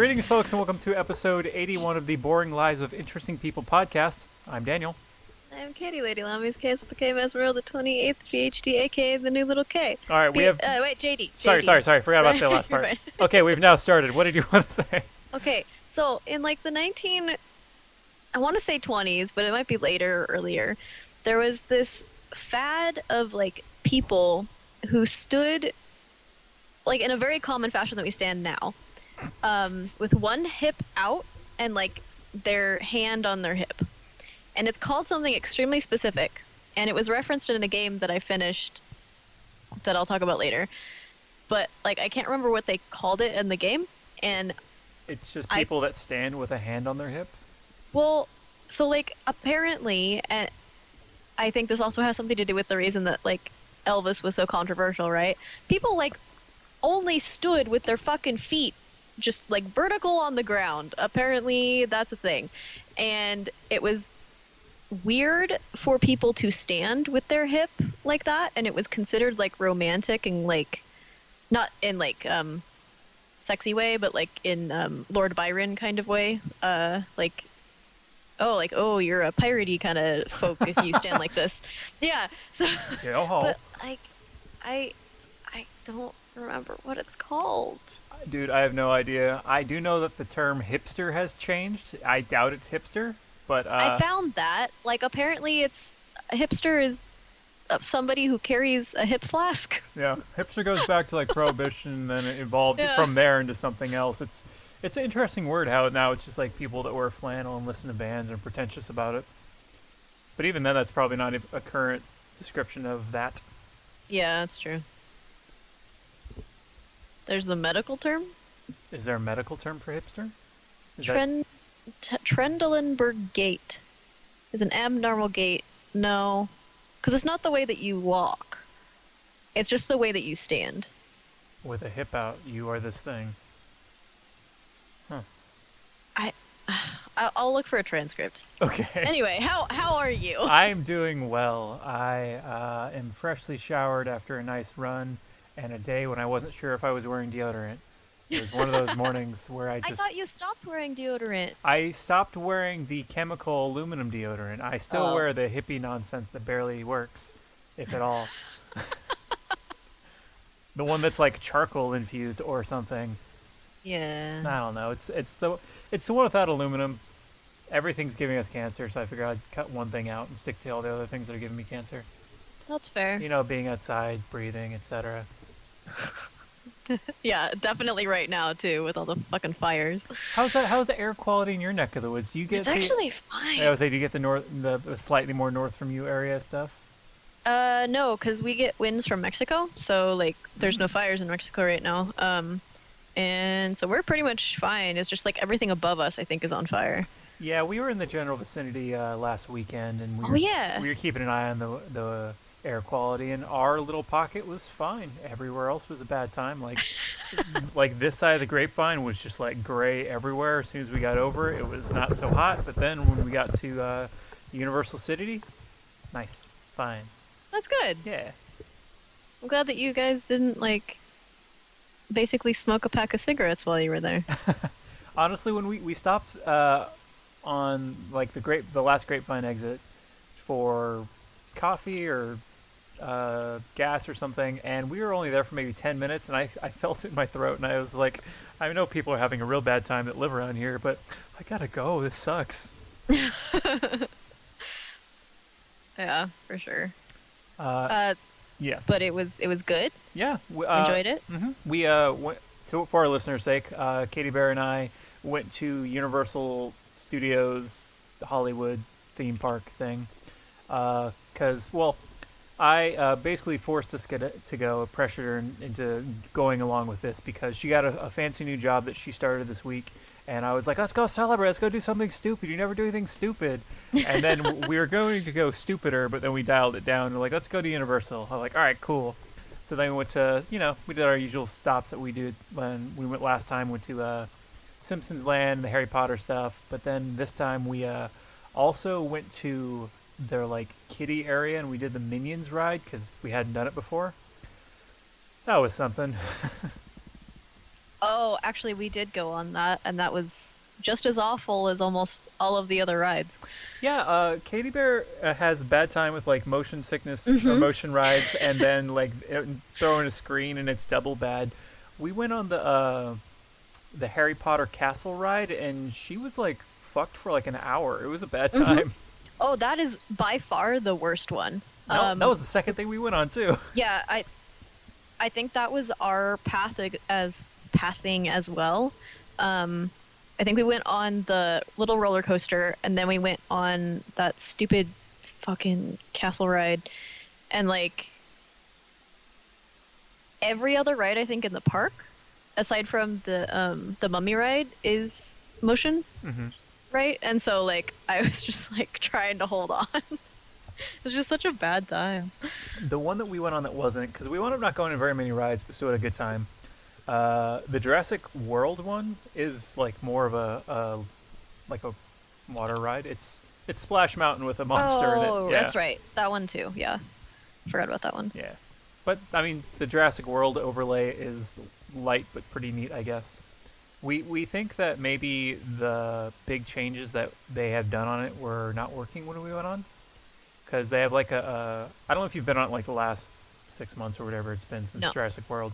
Greetings, folks, and welcome to episode 81 of the Boring Lives of Interesting People podcast. I'm Daniel. Katie Lady Lammy's case with the K Mesmeril, the 28th PhD, aka the new little K. All right, we P- have. Uh, wait, JD. Sorry, JD. sorry, sorry. Forgot about the last part. fine. Okay, we've now started. What did you want to say? Okay, so in like the 19, I want to say 20s, but it might be later or earlier, there was this fad of like people who stood like in a very common fashion that we stand now, um, with one hip out and like their hand on their hip. And it's called something extremely specific, and it was referenced in a game that I finished that I'll talk about later. But like I can't remember what they called it in the game, and It's just I- people that stand with a hand on their hip. Well, so like apparently, and I think this also has something to do with the reason that like Elvis was so controversial, right? People like only stood with their fucking feet just like vertical on the ground. Apparently, that's a thing. And it was weird for people to stand with their hip like that and it was considered like romantic and like not in like um sexy way but like in um Lord Byron kind of way. Uh like oh like oh you're a piratey kind of folk if you stand like this. Yeah. So Yeah, oh, but like I I don't remember what it's called. dude, I have no idea. I do know that the term hipster has changed. I doubt it's hipster, but uh, I found that like apparently it's a hipster is uh, somebody who carries a hip flask. yeah, hipster goes back to like prohibition, and then it evolved Yeah. from there into something else. It's it's an interesting word how now it's just like people that wear flannel and listen to bands and are pretentious about it. But even then, that's probably not a a current description of that. Yeah, that's true. There's the medical term. Is there a medical term for hipster? Is that- Tren- t- Trendelenburg gait is an abnormal gait. No, because it's not the way that you walk. It's just the way that you stand. with a hip out, you are this thing. Huh. I- I'll look for a transcript. Okay. Anyway, how how are you? I'm doing well. I uh, am freshly showered after a nice run and a day when I wasn't sure if I was wearing deodorant. It was one of those mornings where I just. I thought you stopped wearing deodorant. I stopped wearing the chemical aluminum deodorant. I still Oh. wear the hippie nonsense that barely works, if at all. the one that's like charcoal infused or something. Yeah. I don't know. It's it's the it's the one without aluminum. Everything's giving us cancer, so I figured I'd cut one thing out and stick to all the other things that are giving me cancer. That's fair. You know, being outside, breathing, etc. Yeah, definitely right now too with all the fucking fires. How's that? How's the air quality in your neck of the woods? Do you get It's the, actually fine. I was say, do you get the north, the, the slightly more north from you area stuff? Uh, no, because we get winds from Mexico, so like there's Mm. no fires in Mexico right now. Um, and so we're pretty much fine. It's just like everything above us, I think, is on fire. Yeah, we were in the general vicinity uh, last weekend, and we Oh, were, yeah. we were keeping an eye on the the air quality, and our little pocket was fine. Everywhere else was a bad time. Like like this side of the grapevine was just like gray everywhere. As soon as we got over, it was not so hot. But then when we got to uh, Universal City, nice, fine. That's good. Yeah. I'm glad that you guys didn't like basically smoke a pack of cigarettes while you were there. Honestly, when we, we stopped uh, on like the grape the last grapevine exit for coffee or uh, gas or something, and we were only there for maybe ten minutes, and I I felt it in my throat, and I was like, I know people are having a real bad time that live around here, but I gotta go. This sucks. yeah, for sure. Uh, Uh, yes. but it was it was good. yeah, we, uh, Enjoyed it. hmm We uh went to, for our listeners' sake. Uh, Katie Bear and I went to Universal Studios Hollywood theme park thing because well, I uh, basically forced us get to go, pressured her into going along with this because she got a, a fancy new job that she started this week, and I was like, let's go celebrate. Let's go do something stupid. You never do anything stupid. And then we were going to go stupider, but then we dialed it down. We're like, let's go to Universal. I'm like, all right, cool. So then we went to, you know, we did our usual stops that we did when we went last time. Went to uh, Simpsons Land, the Harry Potter stuff. But then this time we uh, also went to their like kiddie area and we did the Minions ride because we hadn't done it before. That was something. Oh, actually, we did go on that, and that was just as awful as almost all of the other rides. Yeah, uh, Katie Bear uh, has a bad time with like motion sickness or Mhm. motion rides, and then like throwing a screen, and it's double bad. We went on the uh, the Harry Potter castle ride, and she was like fucked for like an hour. It was a bad Mhm. time. Oh, that is by far the worst one. No, Um, that was the second thing we went on too. Yeah, I, I think that was our path as pathing as well. Um, I think we went on the little roller coaster, and then we went on that stupid fucking castle ride, and like every other ride I think in the park, aside from the um, the mummy ride, is motion hmm right? And so like I was just like trying to hold on. it was just such a bad time. The one that we went on that wasn't because we wound up not going on very many rides, but still had a good time. Uh, the Jurassic World one is like more of a, a like a water ride. It's it's Splash Mountain with a monster in it. oh, Yeah. that's right. That one too. Yeah, forgot about that one. Yeah, but I mean the Jurassic World overlay is light but pretty neat, I guess. We we think that maybe the big changes that they have done on it were not working when we went on, because they have like a, a I don't know if you've been on it like the last six months or whatever it's been since No. Jurassic World.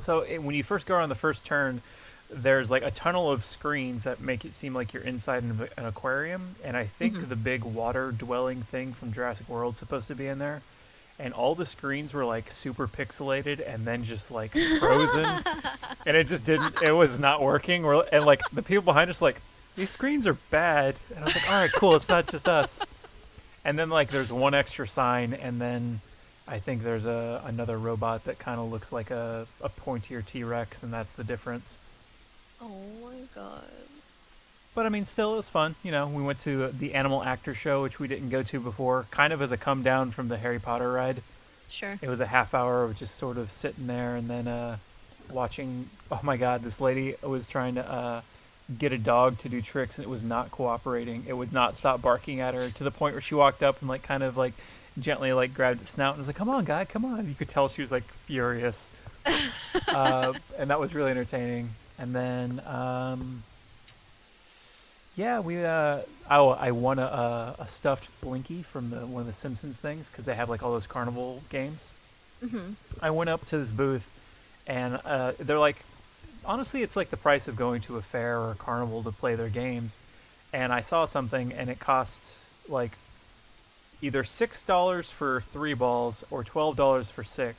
So it, when you first go around the first turn, there's like a tunnel of screens that make it seem like you're inside an, an aquarium, and I think Mhm. the big water dwelling thing from Jurassic World's supposed to be in there. And all the screens were like super pixelated and then just like frozen, and it just didn't. It was not working. And like the people behind us, like these screens are bad. And I was like, all right, cool. It's not just us. And then like there's one extra sign, and then I think there's a another robot that kind of looks like a a pointier T Rex, and that's the difference. Oh my god. But I mean, still, it was fun. You know, we went to the Animal Actor Show, which we didn't go to before, kind of as a come down from the Harry Potter ride. Sure. It was a half hour of just sort of sitting there and then uh, watching. Oh my God, this lady was trying to uh, get a dog to do tricks, and it was not cooperating. It would not stop barking at her to the point where she walked up and like kind of like gently like grabbed its snout and was like, "Come on, guy, come on!" You could tell she was like furious, uh, and that was really entertaining. And then. Um, yeah, we. Uh, oh, I won a, a, a stuffed Blinky from the one of the Simpsons things because they have like all those carnival games. hmm I went up to this booth, and uh, they're like, honestly, it's like the price of going to a fair or a carnival to play their games. And I saw something, and it costs like either six dollars for three balls or twelve dollars for six.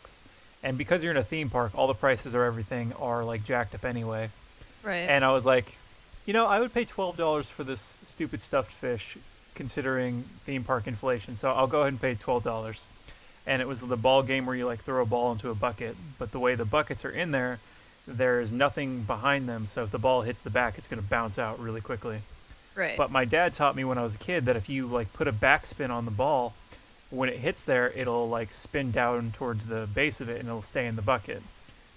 And because you're in a theme park, all the prices of everything are like jacked up anyway. Right. And I was like, you know, I would pay twelve dollars for this stupid stuffed fish, considering theme park inflation. So I'll go ahead and pay twelve dollars. And it was the ball game where you like throw a ball into a bucket, but the way the buckets are in there, there's nothing behind them. So if the ball hits the back, it's going to bounce out really quickly. right. But my dad taught me when I was a kid that if you like put a backspin on the ball, when it hits there, it'll like spin down towards the base of it and it'll stay in the bucket.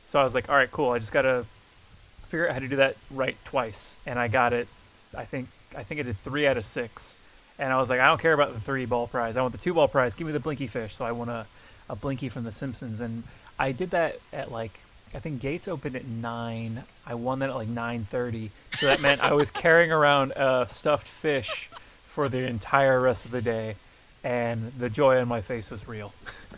So I was like, all right, cool. I just gotta figure out how to do that right twice, and I got it. I think I think I did three out of six, and I was like, I don't care about the three ball prize. I want the two ball prize. Give me the Blinky fish. So I won a a Blinky from The Simpsons, and I did that at like I think gates opened at nine. I won that at like nine thirty. So that meant I was carrying around a stuffed fish for the entire rest of the day, and the joy on my face was real.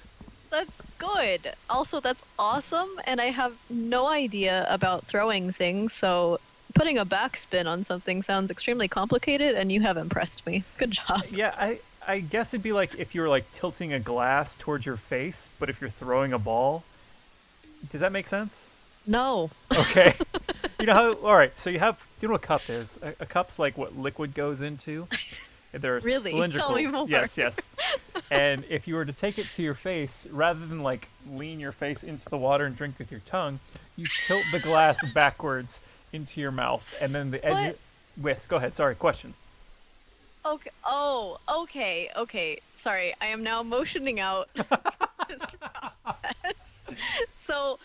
Good. Also, that's awesome, and I have no idea about throwing things, so putting a backspin on something sounds extremely complicated, and you have impressed me. Good job. Yeah, I I guess it'd be like if you were like tilting a glass towards your face, but if you're throwing a ball. Does that make sense? No. Okay. you know how? All right. So you have you know what a cup is? A, a cup's like what liquid goes into. They're Really? Tell me more. Yes, yes. and if you were to take it to your face, rather than like lean your face into the water and drink with your tongue, you tilt the glass backwards into your mouth, and then the edge. Whisk. Go ahead. Sorry. Question. Okay. Oh, okay, okay. Sorry, I am now motioning out this process. So,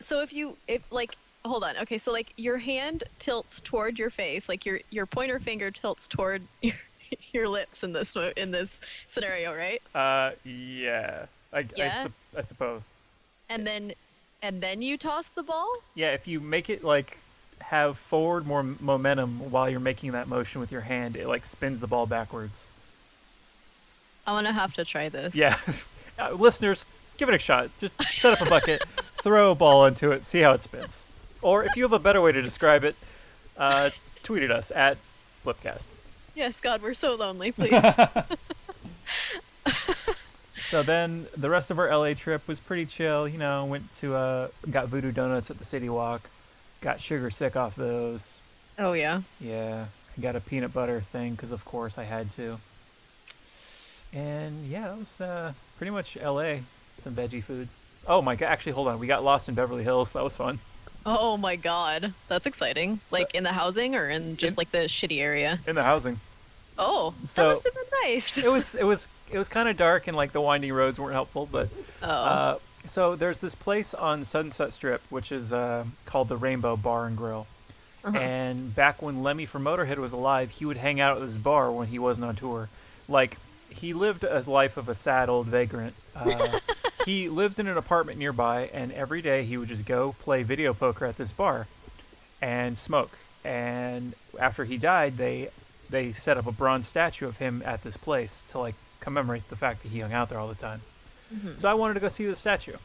so if you, if like, hold on. Okay, so like your hand tilts toward your face, like your your pointer finger tilts toward your your lips in this in this scenario, right? Uh, yeah. I, I Yeah? I suppose. And then, and then you toss the ball. Yeah, if you make it like have forward more momentum while you're making that motion with your hand, it like spins the ball backwards. I'm gonna have to try this. Yeah, uh, listeners, give it a shot. Just set up a bucket, throw a ball into it, see how it spins. Or if you have a better way to describe it, uh, tweet at us at Blipcast. Yes, God, we're so lonely. Please. So then the rest of our LA trip was pretty chill. You know, went to uh, got Voodoo Donuts at the City Walk, got sugar sick off those. oh yeah. Yeah, I got a peanut butter thing because of course I had to. And yeah, that was uh, pretty much LA. Some veggie food. Oh my god! Actually, hold on. We got lost in Beverly Hills. That was fun. Oh my God, that's exciting. Like in the housing or in just In- like the shitty area. In the housing. Oh, So- that must have been nice. It was it was it was kind of dark and like the winding roads weren't helpful, but Oh. uh, so there's this place on Sunset Strip which is uh, called the Rainbow Bar and Grill. Uh-huh. And back when Lemmy from Motorhead was alive, he would hang out at this bar when he wasn't on tour. Like he lived a life of a sad old vagrant. Uh, he lived in an apartment nearby, and every day he would just go play video poker at this bar and smoke. And after he died, they they set up a bronze statue of him at this place to like commemorate the fact that he hung out there all the time. Mhm. So I wanted to go see the statue.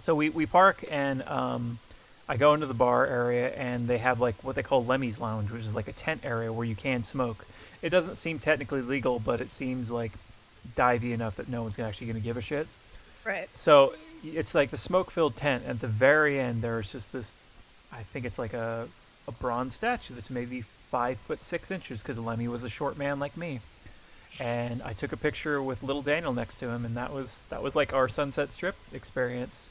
So we, we park and um, I go into the bar area and they have like what they call Lemmy's Lounge, which is like a tent area where you can smoke. It doesn't seem technically legal, but it seems like divey enough that no one's actually going to give a shit. right. So it's like the smoke-filled tent. At the very end, there's just this. I think it's like a a bronze statue that's maybe five foot six inches because Lemmy was a short man like me. And I took a picture with little Daniel next to him, and that was that was like our Sunset Strip experience.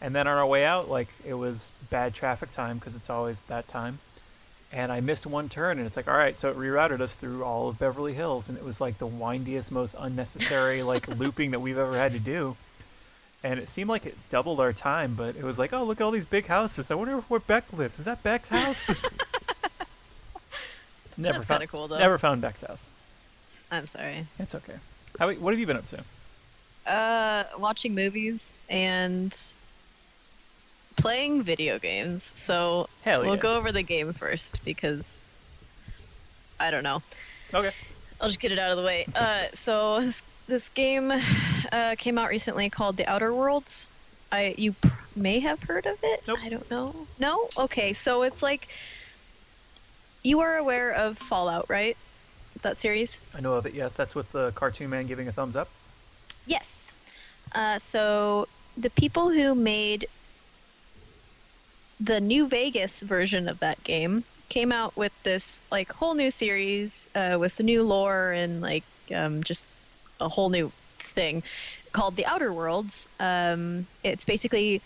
And then on our way out, like it was bad traffic time because it's always that time. And I missed one turn, and it's like, all right, so it rerouted us through all of Beverly Hills, and it was like the windiest, most unnecessary like looping that we've ever had to do and it seemed like it doubled our time, but it was like, oh, look at all these big houses. I wonder where Beck lives. Is that Beck's house? never That's found, cool, though. Never found Beck's house. I'm sorry. It's okay. How, what have you been up to? Uh, watching movies and playing video games. So Hell we'll yeah. go over the game first because I don't know. Okay. I'll just get it out of the way. Uh, so this, this game uh, came out recently called The Outer Worlds. I you pr- may have heard of it. Nope. I don't know. No. Okay. So it's like you are aware of Fallout, right? That series. I know of it. Yes, that's with the cartoon man giving a thumbs up. Yes. Uh, so the people who made the New Vegas version of that game came out with this like whole new series uh, with new lore and like um, just a whole new thing called The Outer Worlds. Um, it's basically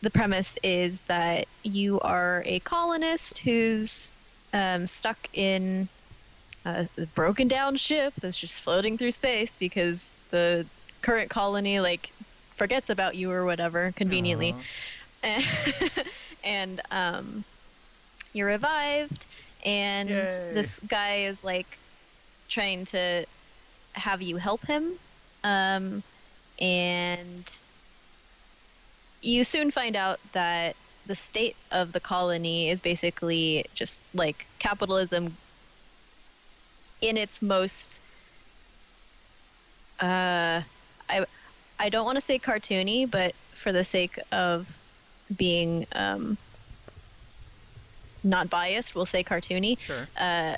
the premise is that you are a colonist who's um, stuck in a broken down ship that's just floating through space because the current colony like forgets about you or whatever conveniently Aw. and um, you're revived and Yay. this guy is like trying to have you help him um, and you soon find out that the state of the colony is basically just like capitalism in its most uh i i don't want to say cartoony but for the sake of being um not biased we'll say cartoony Sure. uh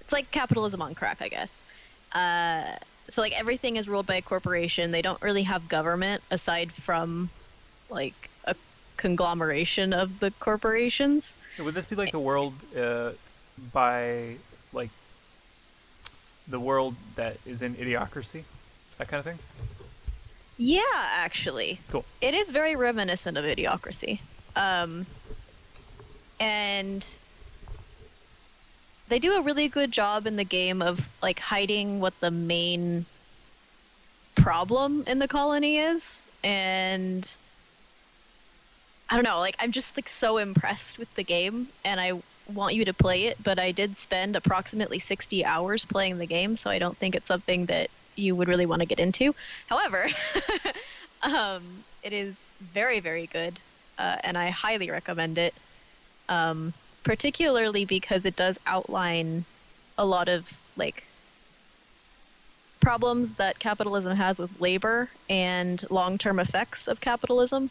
it's like capitalism on crack i guess uh so like everything is ruled by a corporation they don't really have government aside from like conglomeration of the corporations would this be like the world uh, by like the world that is in idiocracy, that kind of thing? Yeah, actually. Cool. It is very reminiscent of Idiocracy. Um, and they do a really good job in the game of like hiding what the main problem in the colony is and I don't know, like I'm just like so impressed with the game and I want you to play it, but I did spend approximately 60 hours playing the game, so I don't think it's something that you would really want to get into. However, um, it is very, very good, uh, and I highly recommend it, um, particularly because it does outline a lot of like problems that capitalism has with labor and long-term effects of capitalism.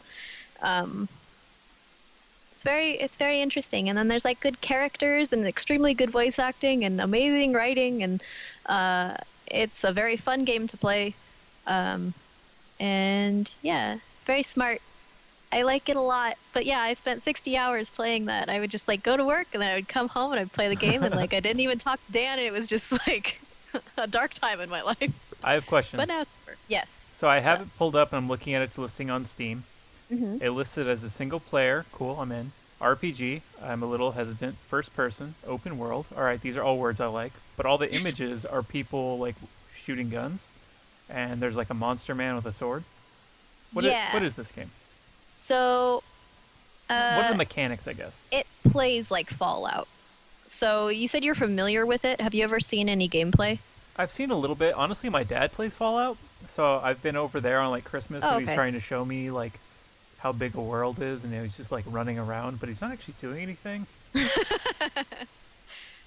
Um, it's very it's very interesting, and then there's like good characters and extremely good voice acting and amazing writing, and uh, it's a very fun game to play. Um, and yeah, it's very smart. I like it a lot. But yeah, I spent 60 hours playing that. I would just like go to work and then I would come home and I'd play the game and like I didn't even talk to Dan and it was just like a dark time in my life. I have questions. But now it's over. Yes. So I have it pulled up and I'm looking at its listing on Steam. Hmm It listed as a single player. Cool, I'm in. RPG. I'm a little hesitant. First person. Open world. All right, these are all words I like. But all the images are people like shooting guns, and there's like a monster man with a sword. What Yeah. what is this game? So uh, what are the mechanics? I guess. it plays like Fallout. So you said you're familiar with it. Have you ever seen any gameplay? I've seen a little bit. Honestly, my dad plays Fallout, so I've been over there on like Christmas Oh, when he's trying to show me like how big a world is, and he's just like running around, but he's not actually doing anything.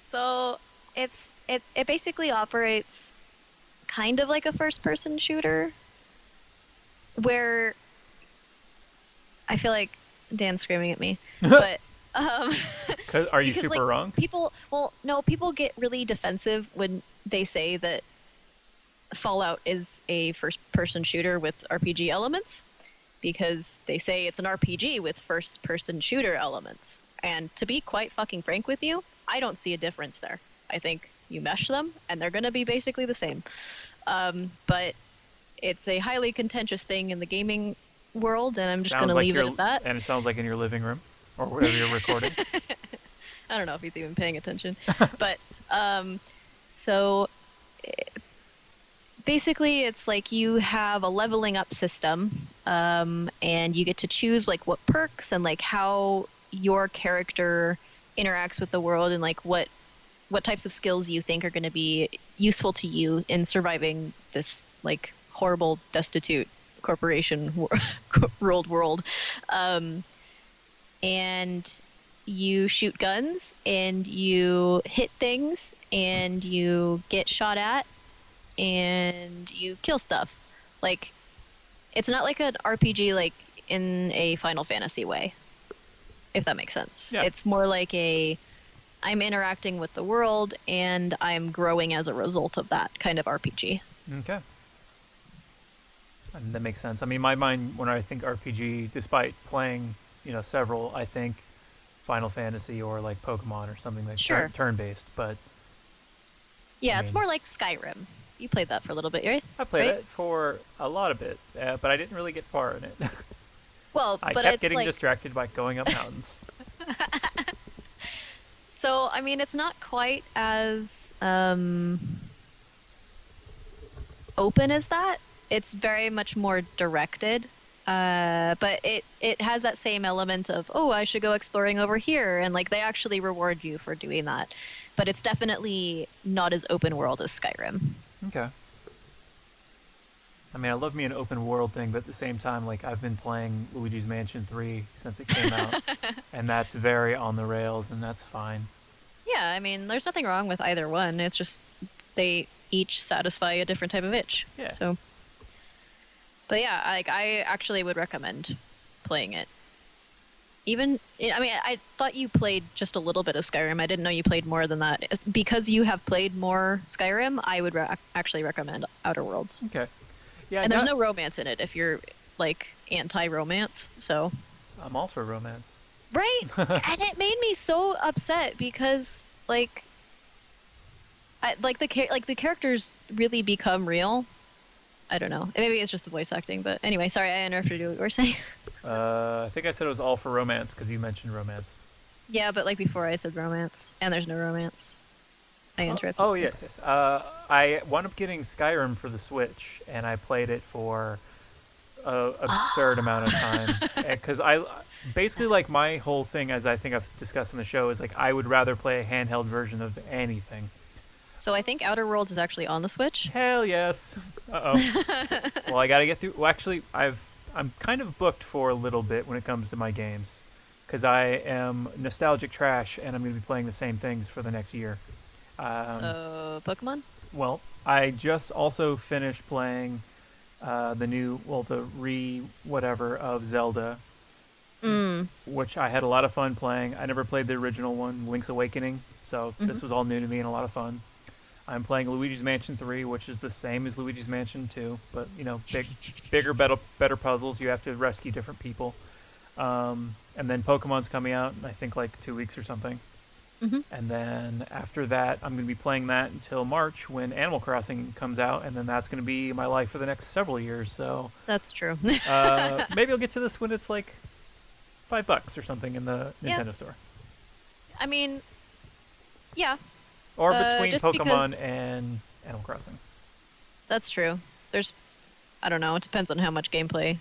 So it's it it basically operates kind of like a first person shooter where I feel like Dan's screaming at me. but um 'Cause- are you because, super like, wrong? people well no people get really defensive when they say that fallout is a first person shooter with rpg elements because they say it's an rpg with first person shooter elements and to be quite fucking frank with you i don't see a difference there i think you mesh them and they're going to be basically the same um, but it's a highly contentious thing in the gaming world and i'm just going to leave it at that And it sounds like in your living room or wherever you're recording. I don't know if he's even paying attention. but um, so basically, it's like you have a leveling up system, um, and you get to choose like what perks and like how your character interacts with the world and like what what types of skills you think are going to be useful to you in surviving this like horrible destitute corporation ruled world. Um, and you shoot guns and you hit things and you get shot at and you kill stuff. Like it's not like an RPG like in a Final Fantasy way. If that makes sense. Yeah. It's more like a I'm interacting with the world and I'm growing as a result of that kind of RPG. Okay. And that makes sense. I mean, my mind when I think RPG, despite playing, you know, several, I think Final Fantasy or like Pokemon or something like Sure. turn- turn-based. But Yeah, I it's more like Skyrim. You played that for a little bit, right? I played Right? it for a lot of it, uh, but I didn't really get far in it. Well, I but kept getting like distracted by going up mountains. So, I mean, it's not quite as um, open as that. It's very much more directed. Uh, but it, it has that same element of, oh, I should go exploring over here. And, like, they actually reward you for doing that. But it's definitely not as open world as Skyrim. Okay. I mean, I love me an open world thing, but at the same time, like I've been playing Luigi's Mansion 3 since it came out, and that's very on the rails, and that's fine. Yeah, I mean, there's nothing wrong with either one. It's just they each satisfy a different type of itch. Yeah. So, but yeah, like I actually would recommend playing it. Even, I mean, I thought you played just a little bit of Skyrim. I didn't know you played more than that. Because you have played more Skyrim, I would re- actually recommend Outer Worlds. Okay. Yeah, and there's no romance in it if you're like anti-romance. So I'm all for romance. Right. and it made me so upset because like I, like the like the characters really become real. I don't know. Maybe it's just the voice acting, but anyway, sorry I interrupted you. What you were saying? Uh, I think I said it was all for romance because you mentioned romance. Yeah, but like before I said romance, and there's no romance. I interrupted. Oh yes, yes. Uh, I wound up getting Skyrim for the Switch, and I played it for a absurd amount of time because I basically like my whole thing, as I think I've discussed in the show, is like I would rather play a handheld version of anything. So I think Outer Worlds is actually on the Switch. Hell yes. Uh oh. well, I gotta get through. Well, actually, I've I'm kind of booked for a little bit when it comes to my games, because I am nostalgic trash, and I'm gonna be playing the same things for the next year. Um, so Pokemon. Well, I just also finished playing uh, the new, well, the re whatever of Zelda, Mm. which I had a lot of fun playing. I never played the original one, Link's Awakening, so this was all new to me and a lot of fun. I'm playing Luigi's Mansion 3, which is the same as Luigi's Mansion 2, but you know, big, bigger, better, better puzzles. You have to rescue different people. Um, and then Pokemon's coming out, in, I think like two weeks or something. Mhm. And then after that, I'm going to be playing that until March when Animal Crossing comes out, and then that's going to be my life for the next several years. So That's true. uh, maybe I'll get to this when it's like five bucks or something in the Yeah. Nintendo store, I mean, yeah, or Uh, between just Pokemon and Animal Crossing. that's true. There's, I don't know. It depends on how much gameplay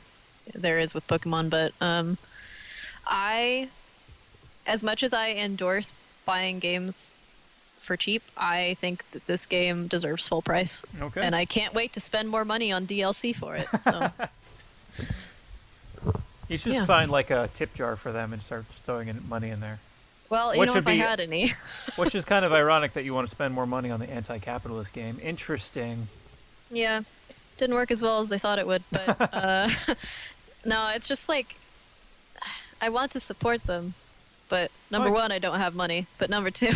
there is with Pokemon, but um, I, as much as I endorse buying games for cheap, I think that this game deserves full price, Okay. and I can't wait to spend more money on DLC for it. So you should yeah. just find like a tip jar for them and start just throwing in money in there. Well, you Which know, if I had any, Which is kind of ironic that you want to spend more money on the anti-capitalist game. Interesting. Yeah, didn't work as well as they thought it would, but uh, no, it's just like I want to support them, but number one, I don't have money, but number two,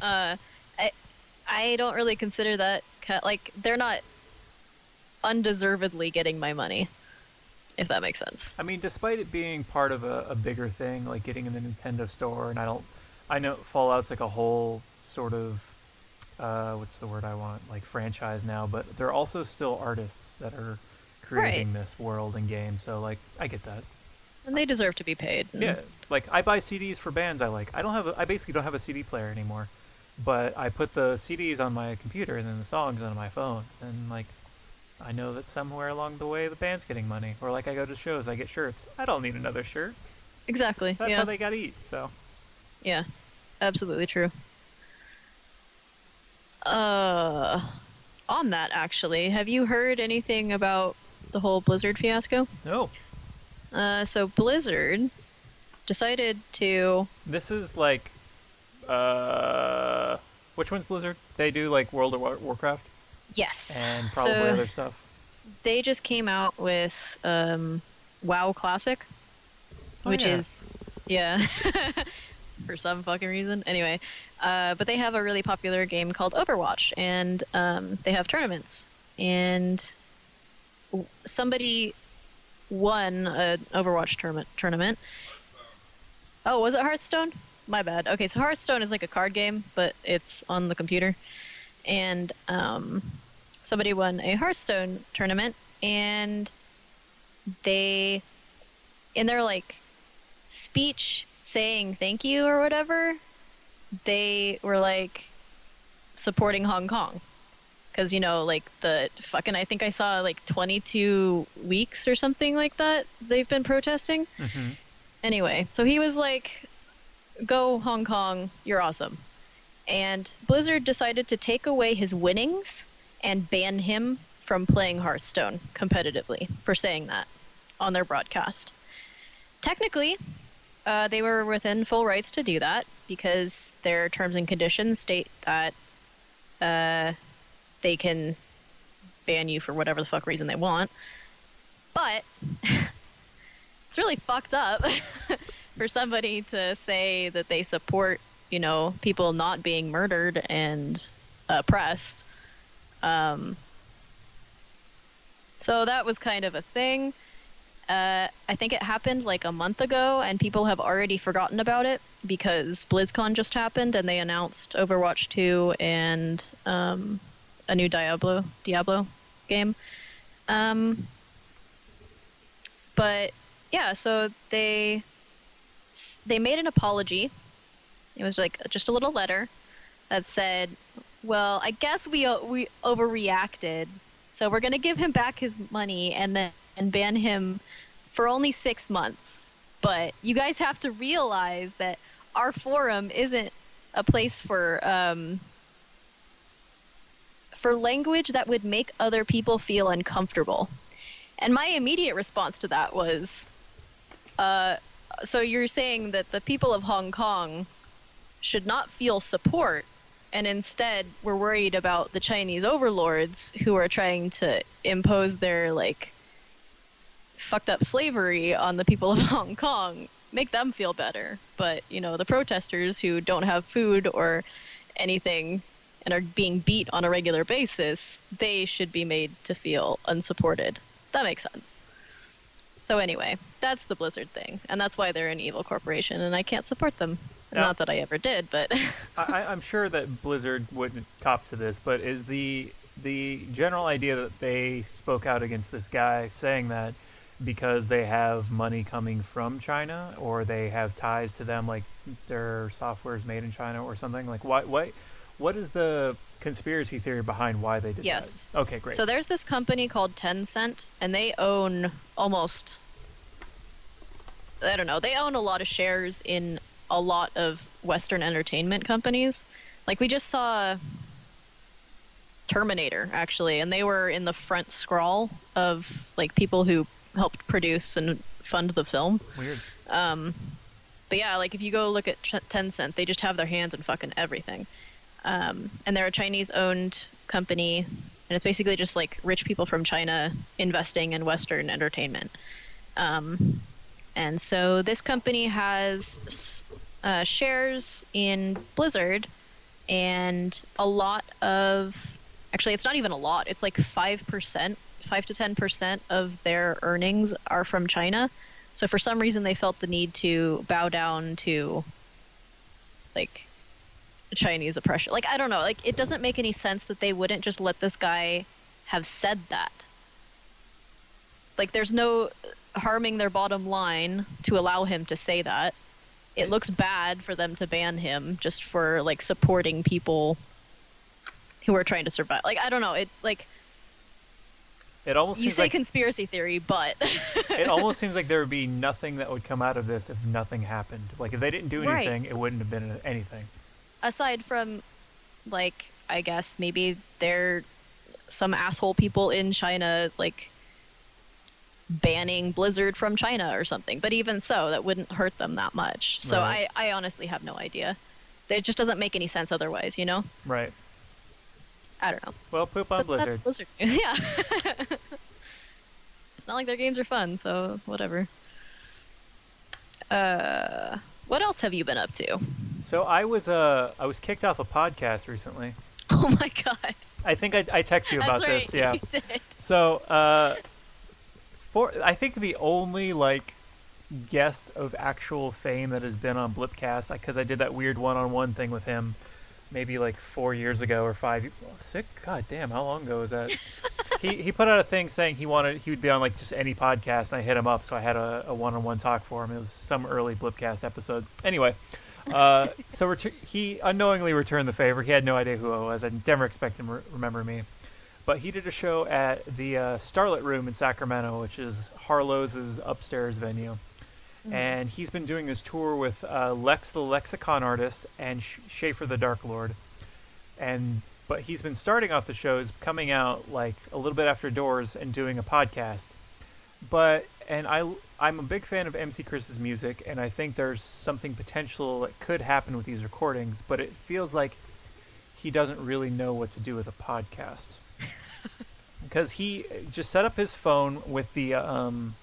uh, I I don't really consider that ca- like they're not undeservedly getting my money, if that makes sense. I mean, despite it being part of a, a bigger thing, like getting in the Nintendo store, and I don't, I know Fallout's like a whole sort of, uh, what's the word I want, like franchise now, but they're also still artists that are creating this world and game. So like, I get that. And they deserve to be paid. and- Yeah, like I buy CDs for bands I like. I don't have, a, I basically don't have a CD player anymore, but I put the CDs on my computer and then the songs on my phone, and like. I know that somewhere along the way the band's getting money, or like I go to shows, I get shirts. I don't need another shirt. exactly. That's yeah. how they gotta eat. So Yeah, absolutely true. Uh, on that, actually, have you heard anything about the whole Blizzard fiasco? no, Uh, so Blizzard decided to. this is like, uh, which one's Blizzard? They do like World of Warcraft Yes. and probably so other stuff. they just came out with um, WoW Classic, Oh, which yeah. is yeah, for some fucking reason. Anyway, uh, but they have a really popular game called Overwatch, and um, they have tournaments, and w- somebody won an Overwatch tournament. Tournament. Oh, was it Hearthstone? My bad. Okay, so Hearthstone is like a card game, but it's on the computer, and um, somebody won a Hearthstone tournament, and they, in their like speech saying thank you or whatever, they were like supporting Hong Kong. Because, you know, like the fucking, I think I saw like 22 weeks or something like that they've been protesting. hmm Anyway, so he was like, go Hong Kong, you're awesome. And Blizzard decided to take away his winnings and ban him from playing Hearthstone competitively for saying that on their broadcast. Technically, uh, they were within full rights to do that because their terms and conditions state that uh, they can ban you for whatever the fuck reason they want. But it's really fucked up for somebody to say that they support, you know, people not being murdered and oppressed. Um, so that was kind of a thing. Uh, I think it happened like a month ago, and people have already forgotten about it because BlizzCon just happened, and they announced Overwatch 2 and um, a new Diablo Diablo game. Um, but yeah, so they they made an apology. It was like just a little letter that said, "Well, I guess we we overreacted, so we're gonna give him back his money and then and ban him for only six months. But you guys have to realize that our forum isn't a place for um, for language that would make other people feel uncomfortable." And my immediate response to that was, uh, so you're saying that the people of Hong Kong should not feel support, and instead we're worried about the Chinese overlords who are trying to impose their like fucked up slavery on the people of Hong Kong, make them feel better. But you know the protesters who don't have food or anything and are being beat on a regular basis, they should be made to feel unsupported. That makes sense. So anyway, that's the Blizzard thing, and that's why they're an evil corporation, and I can't support them. Not that I ever did, but I, I- I'm sure that Blizzard wouldn't cop to this, but is the the general idea that they spoke out against this guy saying that because they have money coming from China or they have ties to them, like their software is made in China or something? Like, why, why, what is the conspiracy theory behind why they did Yes. that? Yes. Okay, great. so there's this company called Tencent, and they own almost I don't know, they own a lot of shares in a lot of Western entertainment companies. Like we just saw Terminator actually, and they were in the front scroll of like people who helped produce and fund the film. Weird. Um, but yeah, like if you go look at Ch- Tencent, they just have their hands in fucking everything. Um, and they're a Chinese-owned company, and it's basically just like rich people from China investing in Western entertainment. Um, and so this company has uh, shares in Blizzard, and a lot of actually, it's not even a lot. It's like five percent, five to ten percent of their earnings are from China. So for some reason, they felt the need to bow down to like Chinese oppression. Like I don't know. Like it doesn't make any sense that they wouldn't just let this guy have said that. Like there's no harming their bottom line to allow him to say that. It looks bad for them to ban him just for like supporting people who are trying to survive. Like I don't know. It like It almost you seems say like conspiracy theory, but it almost seems like there would be nothing that would come out of this if nothing happened. Like if they didn't do Right. anything, it wouldn't have been anything. aside from like I guess maybe there some asshole people in China like banning Blizzard from China or something. But even so, that wouldn't hurt them that much. So Right. I, I honestly have no idea. It just doesn't make any sense otherwise, you know? Right. I don't know. Well, poop on But Blizzard. Blizzard. yeah. it's not like their games are fun, so whatever. Uh, what else have you been up to? So I was uh I was kicked off a podcast recently. Oh my god. I think I I texted you about right. this. Yeah. You did. So uh, for I think the only like guest of actual fame that has been on Blipcast, because I did that weird one-on-one thing with him, maybe like four years ago or five. Sick. God damn, how long ago was that? he he put out a thing saying he wanted he would be on like just any podcast, and I hit him up, so I had a, a one-on-one talk for him. It was some early Blipcast episode. Anyway. Uh, so retu- he unknowingly returned the favor. He had no idea who I was. I never expected him to re- remember me but he did a show at the uh, Starlet Room in Sacramento, which is Harlow's upstairs venue. And he's been doing this tour with uh, Lex the Lexicon Artist and Sh- Schaffer the Dark Lord. And but he's been starting off the shows coming out like a little bit after doors and doing a podcast. But and I I'm a big fan of MC Chris's music and I think there's something potential that could happen with these recordings, but it feels like he doesn't really know what to do with a podcast because he just set up his phone with the um,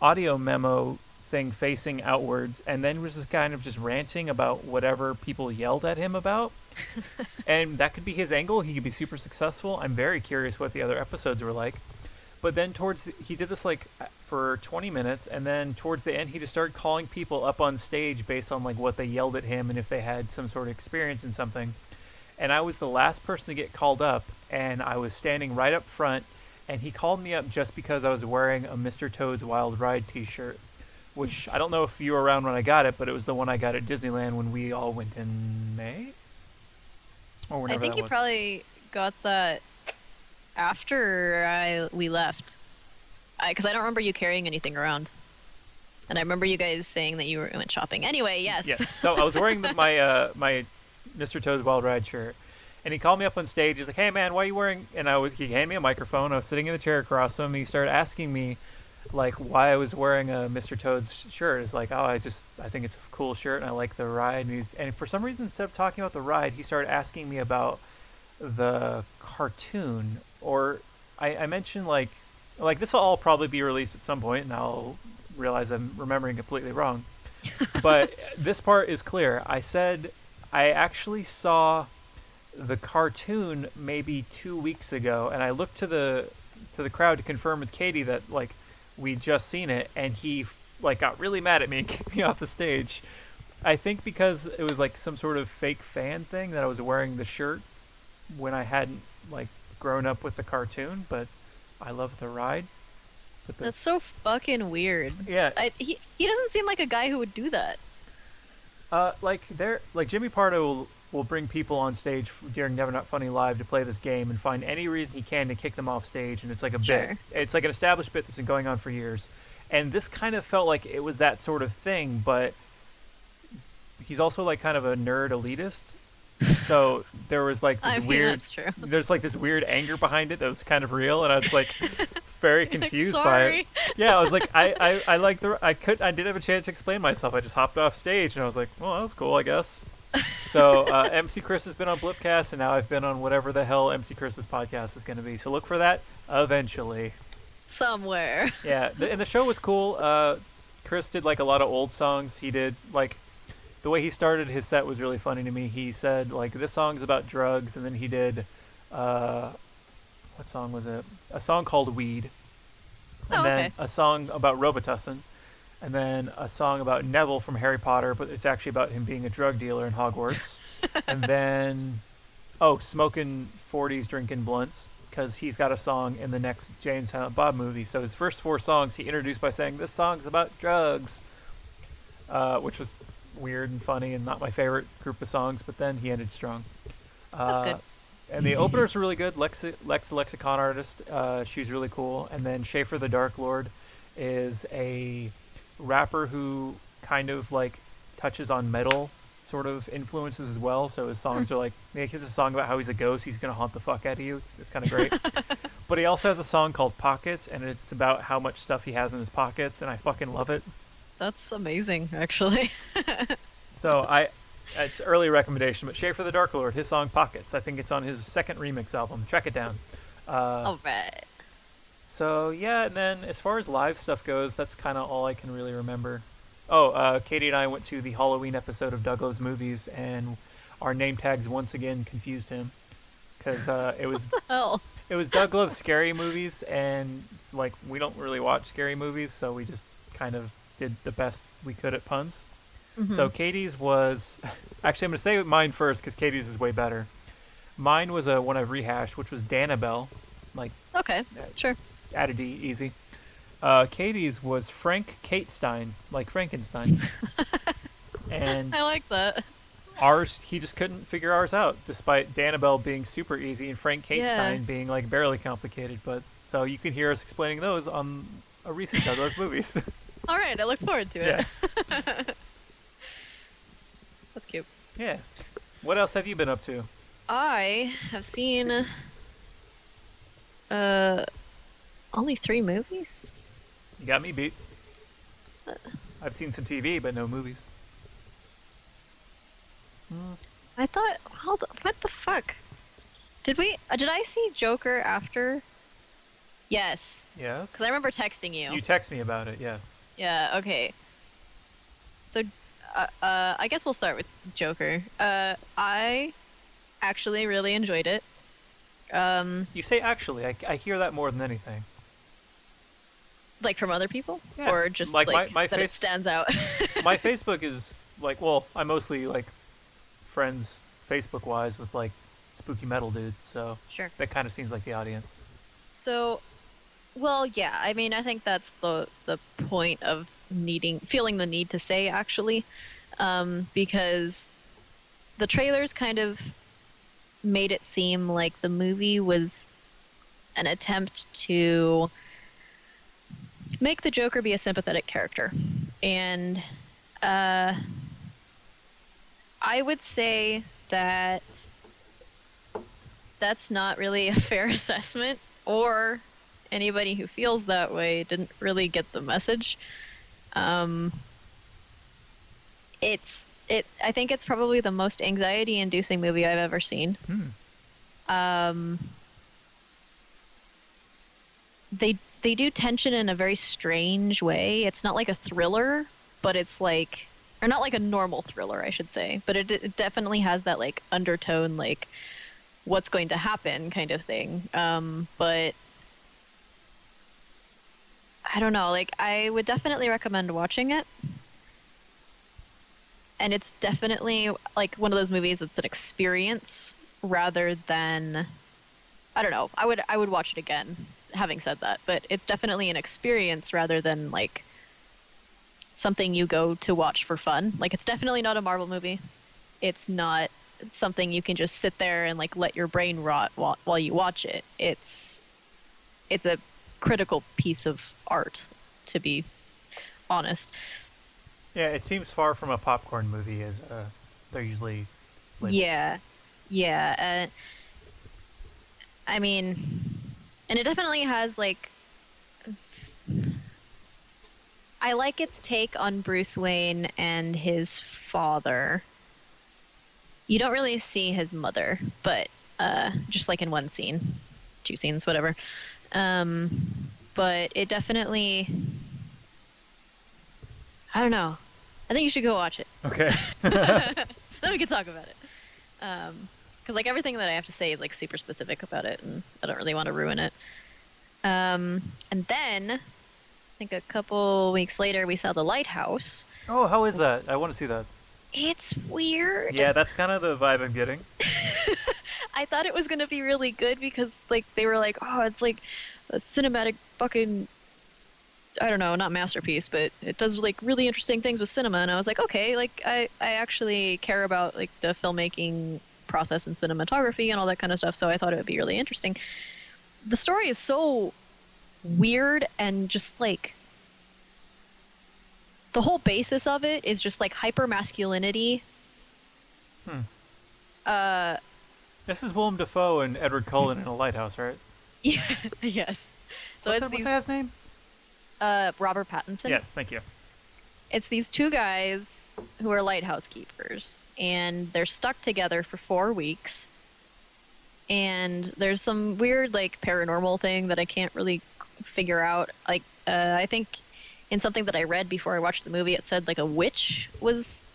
audio memo thing facing outwards, and then was just kind of just ranting about whatever people yelled at him about. and that could be his angle. He could be super successful. I'm very curious what the other episodes were like. But then towards the, he did this like uh, for 20 minutes, and then towards the end he just started calling people up on stage based on like what they yelled at him and if they had some sort of experience in something and I was the last person to get called up, and I was standing right up front, and he called me up just because I was wearing a Mr. Toad's Wild Ride T-shirt, which I don't know if you were around when I got it, but it was the one I got at Disneyland when we all went in May. Or whenever. I think you was. probably got that after I we left, because I, don't remember you carrying anything around. And I remember you guys saying that you were, went shopping. Anyway, yes. Yes. So I was wearing the, my uh, my Mr. Toad's Wild Ride shirt, and he called me up on stage. He's like, "Hey man, why are you wearing?" And I was he handed me a microphone. I was sitting in the chair across him. He started asking me like why I was wearing a Mr. Toad's shirt. It's like, oh, I just I think it's a cool shirt and I like the ride. And, he's, and for some reason, instead of talking about the ride, he started asking me about the cartoon. Or I, I mentioned like like this will all probably be released at some point, and I'll realize I'm remembering completely wrong. but this part is clear. I said I actually saw the cartoon maybe two weeks ago, and I looked to the to the crowd to confirm with Katie that like we'd just seen it, and he like got really mad at me and kicked me off the stage. I think because it was like some sort of fake fan thing that I was wearing the shirt when I hadn't like grown up with the cartoon, but I love the ride. But the, That's so fucking weird. yeah, I, he he doesn't seem like a guy who would do that. Uh, like they're like Jimmy Pardo will, will bring people on stage during Never Not Funny Live to play this game and find any reason he can to kick them off stage, and it's like a bit. It's like an established bit that's been going on for years, and this kind of felt like it was that sort of thing, but he's also like kind of a nerd elitist. So there was like this I mean, weird. that's true. There's like this weird anger behind it that was kind of real, and I was like very Like, confused by it. Yeah, I was like, I, I, I like the, I could, I did have a chance to explain myself. I just hopped off stage and I was like, well, that was cool, I guess. So uh, MC Chris has been on Blipcast, and now I've been on whatever the hell MC Chris's podcast is going to be. So look for that eventually. Somewhere. Yeah, the, and the show was cool. Uh, Chris did like a lot of old songs. He did like the way he started his set was really funny to me. He said like this song's about drugs, and then he did uh, what song was it? A song called Weed, and Oh, then okay. a song about Robitussin, and then a song about Neville from Harry Potter, but it's actually about him being a drug dealer in Hogwarts, and then oh, smoking 40s, drinking blunts, because he's got a song in the next James Bob movie. So his first four songs he introduced by saying, "This song's about drugs," uh, which was weird and funny and not my favorite group of songs. But then he ended strong. That's Uh, good. And the openers really good. Lex, Lex the Lexicon artist, uh, she's really cool. And then Schaffer the Dark Lord is a rapper who kind of like touches on metal sort of influences as well. So his songs are like, like he has a song about how he's a ghost. He's gonna haunt the fuck out of you. It's, it's kind of great. but he also has a song called Pockets, and it's about how much stuff he has in his pockets, and I fucking love it. That's amazing, actually. So I, it's early recommendation, but Schaffer the Dark Lord, his song Pockets. I think it's on his second remix album. Track it down. Uh, All right. So yeah, and then as far as live stuff goes, that's kind of all I can really remember. Oh, uh, Katie and I went to the Halloween episode of Doug Loves Movies, and our name tags once again confused him because uh, it was Hell. it was Doug loves scary movies, and like we don't really watch scary movies, so we just kind of did the best we could at puns. So Katie's was actually I'm gonna say mine first because Katie's is way better. Mine was a one I've rehashed, which was Danabelle, like Okay, sure. added E easy. Uh, Katie's was Frank Kate Stein, like Frankenstein. and I like that. ours, he just couldn't figure ours out, despite Danabelle being super easy and Frank Kate Yeah. Being like barely complicated. But so you can hear us explaining those on a recent of those movies. All right, I look forward to it. yes. Yeah. What else have you been up to? I have seen uh only three movies. You got me beat. I've seen some TV, but no movies. I thought, hold what the fuck? Did we? Uh, did I see Joker after? Yes, Yes. because I remember texting you. You text me about it. Yes. Yeah. Okay. So, uh, uh, I guess we'll start with Joker. Uh, I actually really enjoyed it. Um, You say actually. I, I hear that more than anything. like from other people, Yeah, or just like like, my- my that it stands out. my Facebook is like, well, I'm mostly like friends Facebook wise with like spooky metal dudes, so sure. that kind of seems like the audience. So, well, yeah. I mean, I think that's the the point of needing feeling the need to say actually um, because the trailers kind of made it seem like the movie was an attempt to make the Joker be a sympathetic character. And uh, I would say that that's not really a fair assessment, or anybody who feels that way didn't really get the message. Um, it's it. I think it's probably the most anxiety-inducing movie I've ever seen. Hmm. Um, they they do tension in a very strange way. It's not like a thriller, but it's like or not like a normal thriller, I should say. But it, it definitely has that like undertone, like what's going to happen kind of thing. Um, but I don't know. Like I would definitely recommend watching it. And it's definitely like one of those movies that's an experience rather than I don't know. I would I would watch it again having said that, but it's definitely an experience rather than like something you go to watch for fun. Like it's definitely not a Marvel movie. It's not something you can just sit there and like let your brain rot while, while you watch it. It's it's a critical piece of art to be honest. Yeah, it seems far from a popcorn movie as uh, they're usually. labeled. Yeah. Yeah. Uh, I mean, and it definitely has like. I like its take on Bruce Wayne and his father. You don't really see his mother, but uh, just like in one scene, two scenes, whatever. Um, but it definitely. I don't know. I think you should go watch it. Okay. then we can talk about it. Because like everything that I have to say is like super specific about it, and I don't really want to ruin it. Um, and then I think a couple weeks later we saw the lighthouse. oh, how is that? I want to see that. It's weird. Yeah, that's kind of the vibe I'm getting. I thought it was gonna be really good because like they were like, oh, it's like a cinematic fucking. I don't know, not masterpiece, but it does like really interesting things with cinema, and I was like, okay, like I I actually care about like the filmmaking process and cinematography and all that kind of stuff, so I thought it would be really interesting. The story is so weird and just like the whole basis of it is just like hyper masculinity. Hmm. Uh, This is Willem Dafoe and Edward Cullen in a lighthouse, right? yeah, yes. So what's it's that, what's these that name? uh Robert Pattinson. Yes, thank you. it's these two guys who are lighthouse keepers and they're stuck together for four weeks and there's some weird like paranormal thing that i can't really figure out like uh, i think in something that i read before i watched the movie it said like a witch was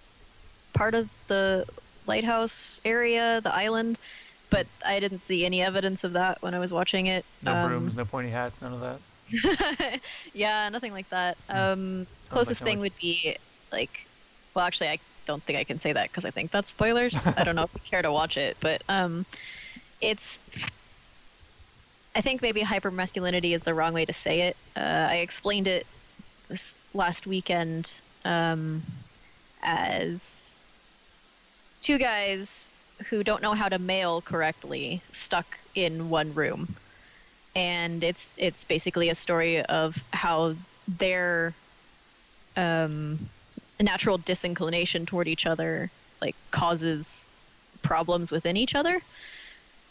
part of the lighthouse area the island but i didn't see any evidence of that when i was watching it No Um, brooms, no pointy hats, none of that. yeah, nothing like that. Hmm. Um, closest like thing would be like, well, actually, I don't think I can say that because I think that's spoilers. I don't know if you care to watch it, but um, it's. I think maybe hyper masculinity is the wrong way to say it. Uh, I explained it this last weekend um, as two guys who don't know how to mail correctly stuck in one room. And it's it's basically a story of how their um, natural disinclination toward each other like causes problems within each other.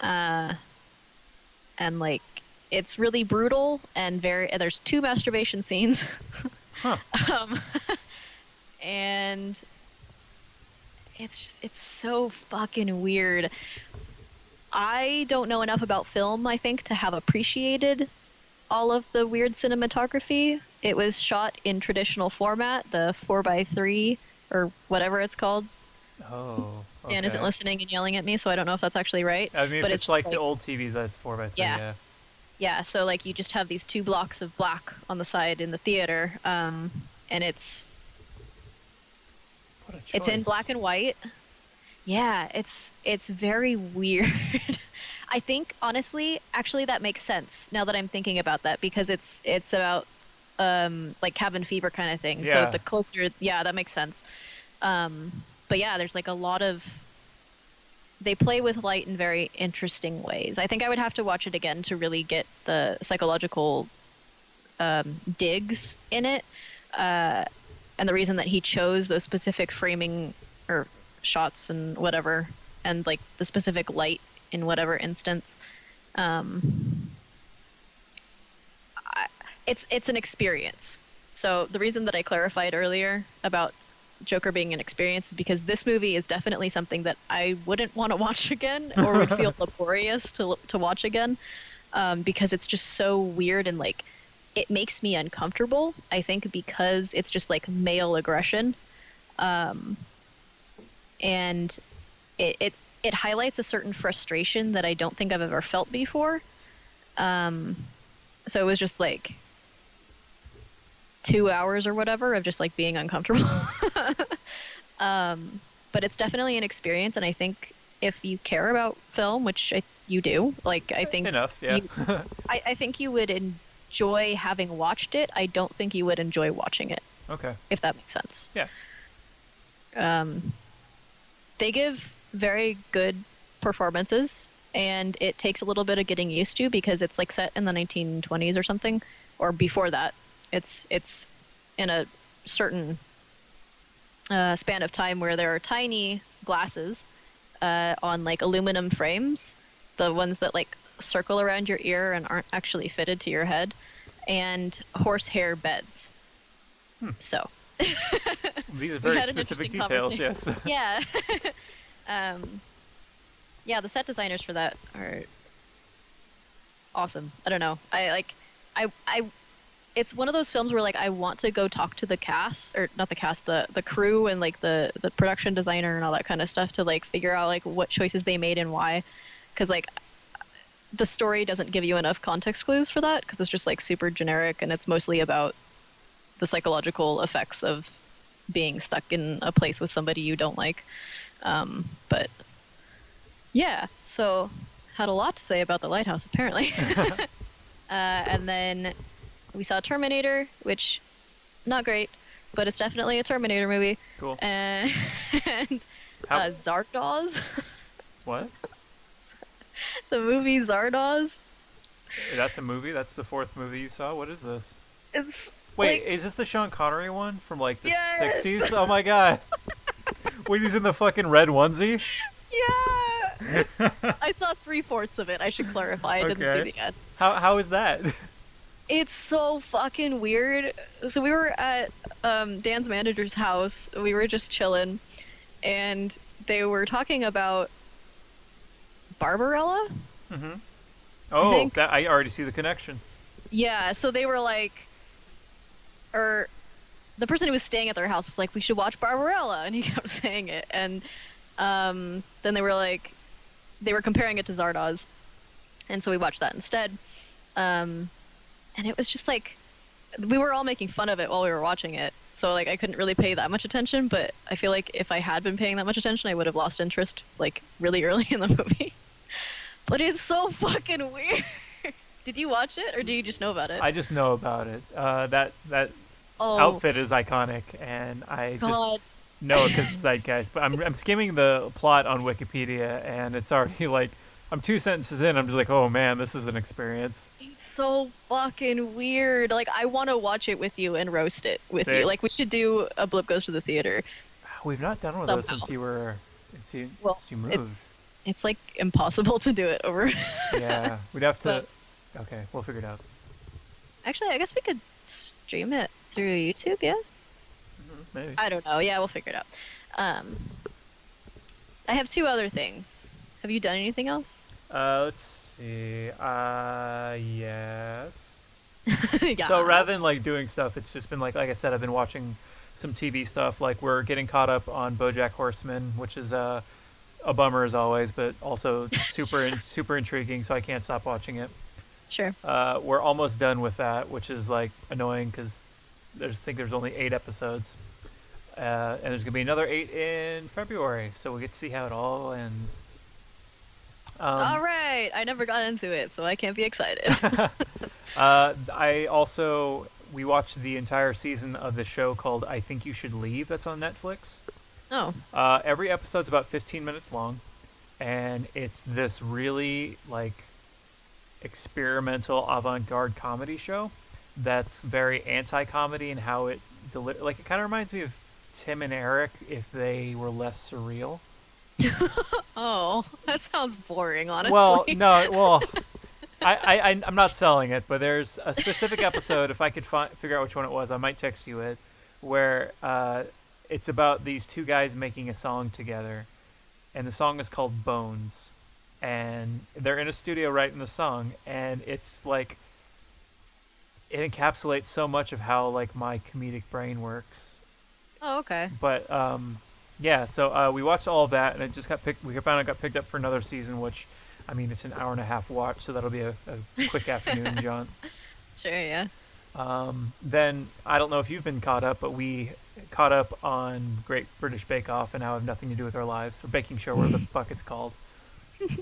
Uh, and like it's really brutal and very there's two masturbation scenes. Huh. um, and it's just it's so fucking weird I don't know enough about film, I think, to have appreciated all of the weird cinematography. It was shot in traditional format, the 4x3 or whatever it's called. Oh. Dan isn't listening and yelling at me, so I don't know if that's actually right. I mean, but it's it's, like, like- the old TVs, that's 4x3, Yeah. yeah. Yeah, so like you just have these two blocks of black on the side in the theater, um, and it's What a choice. It's in black and white. Yeah, it's it's very weird. I think honestly, actually that makes sense now that I'm thinking about that because it's it's about um, like cabin fever kind of thing. Yeah. So the closer, yeah, that makes sense. Um, but yeah, there's like a lot of they play with light in very interesting ways. I think I would have to watch it again to really get the psychological um, digs in it, uh, and the reason that he chose those specific framing or shots and whatever, and like the specific light in whatever instance. Um, I, it's it's an experience. So the reason that I clarified earlier about Joker being an experience is because this movie is definitely something that I wouldn't want to watch again or would feel laborious to to watch again um, because it's just so weird and like it makes me uncomfortable. I think because it's just like male aggression, um, and it, it it highlights a certain frustration that I don't think I've ever felt before. Um, so it was just like two hours or whatever of just like being uncomfortable. um, but it's definitely an experience, and I think if you care about film, which I, you do, like I think Enough, yeah. you- I, I think you would enjoy having watched it. I don't think you would enjoy watching it, okay. if that makes sense. Yeah. Um, they give very good performances, and it takes a little bit of getting used to because it's like set in the 1920s or something, or before that. It's it's in a certain uh, span of time where there are tiny glasses uh, on like aluminum frames, the ones that like circle around your ear and aren't actually fitted to your head, and horsehair beds. Hmm. So These are very specific details. Yes. yeah, um, yeah, the set designers for that are awesome. I don't know. I like, I I. It's one of those films where like I want to go talk to the cast or not the cast, the the crew and like the the production designer and all that kind of stuff to like figure out like what choices they made and why, because like the story doesn't give you enough context clues for that because it's just like super generic and it's mostly about the psychological effects of being stuck in a place with somebody you don't like. Um, but yeah, so had a lot to say about the lighthouse apparently. uh, and then we saw Terminator, which not great, but it's definitely a Terminator movie. Cool. And, and How- uh, Zardoz, What? the movie Zardoz. That's a movie. That's the fourth movie you saw. What is this? It's Wait, like, is this the Sean Connery one from like the Yes! 60s? Oh my god. when he's in the fucking red onesie? yeah. I saw three fourths of it. I should clarify. I didn't Okay. see the end. How how is that? It's so fucking weird. So we were at um, Dan's manager's house. We were just chilling, and they were talking about Barbarella. Mm-hmm. Oh, think- that I already see the connection. Yeah. So they were like, or the person who was staying at their house was like, "We should watch Barbarella," and he kept saying it. And um, then they were like, they were comparing it to Zardoz, and so we watched that instead. Um, and it was just like we were all making fun of it while we were watching it. So like I couldn't really pay that much attention, but I feel like if I had been paying that much attention, I would have lost interest like really early in the movie. But it's so fucking weird. Did you watch it or do you just know about it? I just know about it. Uh, that that oh outfit is iconic, and I just know it because it's zeitgeist. But I'm I'm skimming the plot on Wikipedia, and it's already like I'm two sentences in. I'm just like, oh man, this is an experience. It's so fucking weird. Like I want to watch it with you and roast it with Same. you. Like we should do a blip goes to the theater. We've not done one of those since you were since you, Well, since you moved. It's like impossible to do it over. yeah, we'd have to. But- Okay, we'll figure it out. Actually, I guess we could stream it through YouTube. Yeah. Maybe. I don't know. Yeah, we'll figure it out. Um, I have two other things. Have you done anything else? Uh, let's see. Uh, yes. yeah. So rather than like doing stuff, it's just been like like I said, I've been watching some TV stuff. Like we're getting caught up on BoJack Horseman, which is uh, a bummer as always, but also super super intriguing. So I can't stop watching it. Sure. Uh, we're almost done with that, which is like annoying because there's I think there's only eight episodes, uh, and there's gonna be another eight in February. So we'll get to see how it all ends. Um, All right. I never got into it, so I can't be excited. uh, I also we watched the entire season of the show called I Think You Should Leave. That's on Netflix. Oh, Uh, every episode's about 15 minutes long, and it's this really like experimental avant-garde comedy show that's very anti-comedy in how it deli- like it kind of reminds me of Tim and Eric if they were less surreal. oh, that sounds boring. Honestly. Well, no, well, I, I, I, I'm not selling it, but there's a specific episode. If I could fi- figure out which one it was, I might text you it, where uh, it's about these two guys making a song together, and the song is called Bones, and they're in a studio writing the song, and it's like it encapsulates so much of how like my comedic brain works Oh, okay. but um, yeah, so uh, we watched all of that, and it just got picked. We found it got picked up for another season, which, I mean, it's an hour and a half watch, so that'll be a, a quick afternoon, John. Sure. Yeah. Um, then I don't know if you've been caught up, but we caught up on Great British Bake Off, and now have nothing to do with our lives, or baking show, whatever the fuck it's called.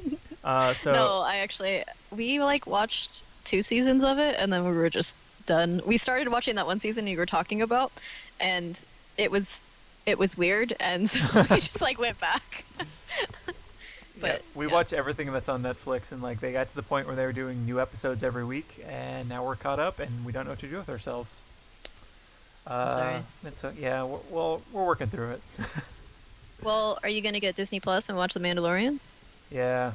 Uh, so no, I actually we like watched two seasons of it, and then we were just done. We started watching that one season you were talking about, and it was it was weird, and so we just like went back. yeah, but we yeah. watch everything that's on Netflix, and like they got to the point where they were doing new episodes every week, and now we're caught up, and we don't know what to do with ourselves. Uh, Sorry. It's a, yeah, we're, well, we're working through it. Well, are you gonna get Disney Plus and watch The Mandalorian? yeah.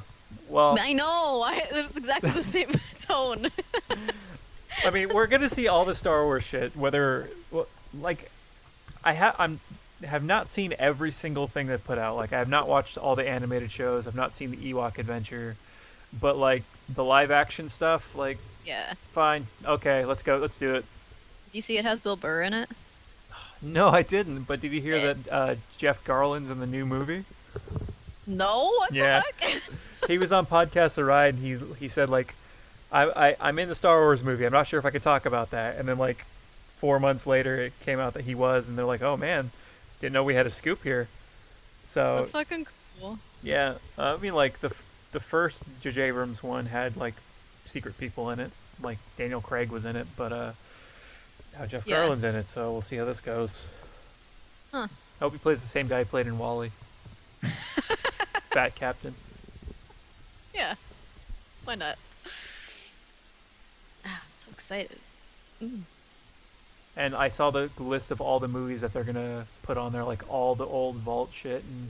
Well, I know. I, it's exactly the same tone. I mean, we're gonna see all the Star Wars shit. Whether, well, like, I have I'm have not seen every single thing they put out. Like, I have not watched all the animated shows. I've not seen the Ewok Adventure, but like the live action stuff, like, yeah. fine, okay, let's go, let's do it. Did you see it has Bill Burr in it? No, I didn't. But did you hear Eh. that uh, Jeff Garlin's in the new movie? No. What Yeah. the heck? he was on podcast the ride and he he said like I, I i'm in the star wars movie i'm not sure if i could talk about that and then like four months later it came out that he was and they're like oh man didn't know we had a scoop here so That's fucking cool. yeah uh, i mean like the the first J.J. Abrams one had like secret people in it like daniel craig was in it but uh now jeff Yeah. garlin's in it so we'll see how this goes Huh. i hope he plays the same guy he played in WALL-E fat captain Yeah. Why not? Ah, I'm so excited. Mm. And I saw the list of all the movies that they're gonna put on there, like all the old vault shit, and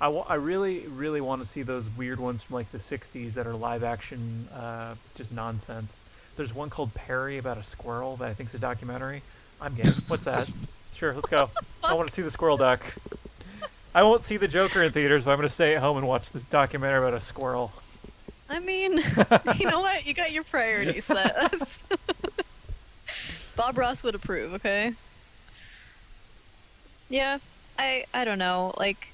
I, I really, really want to see those weird ones from like the '60s that are live action, uh, just nonsense. There's one called Perri about a squirrel that I think's a documentary. I'm game. What's that? Sure, let's go. I want to see the squirrel duck. I won't see the Joker in theaters, but I'm gonna stay at home and watch this documentary about a squirrel. I mean, you know what? You got your priorities set. Bob Ross would approve, okay? Yeah, I I don't know. Like,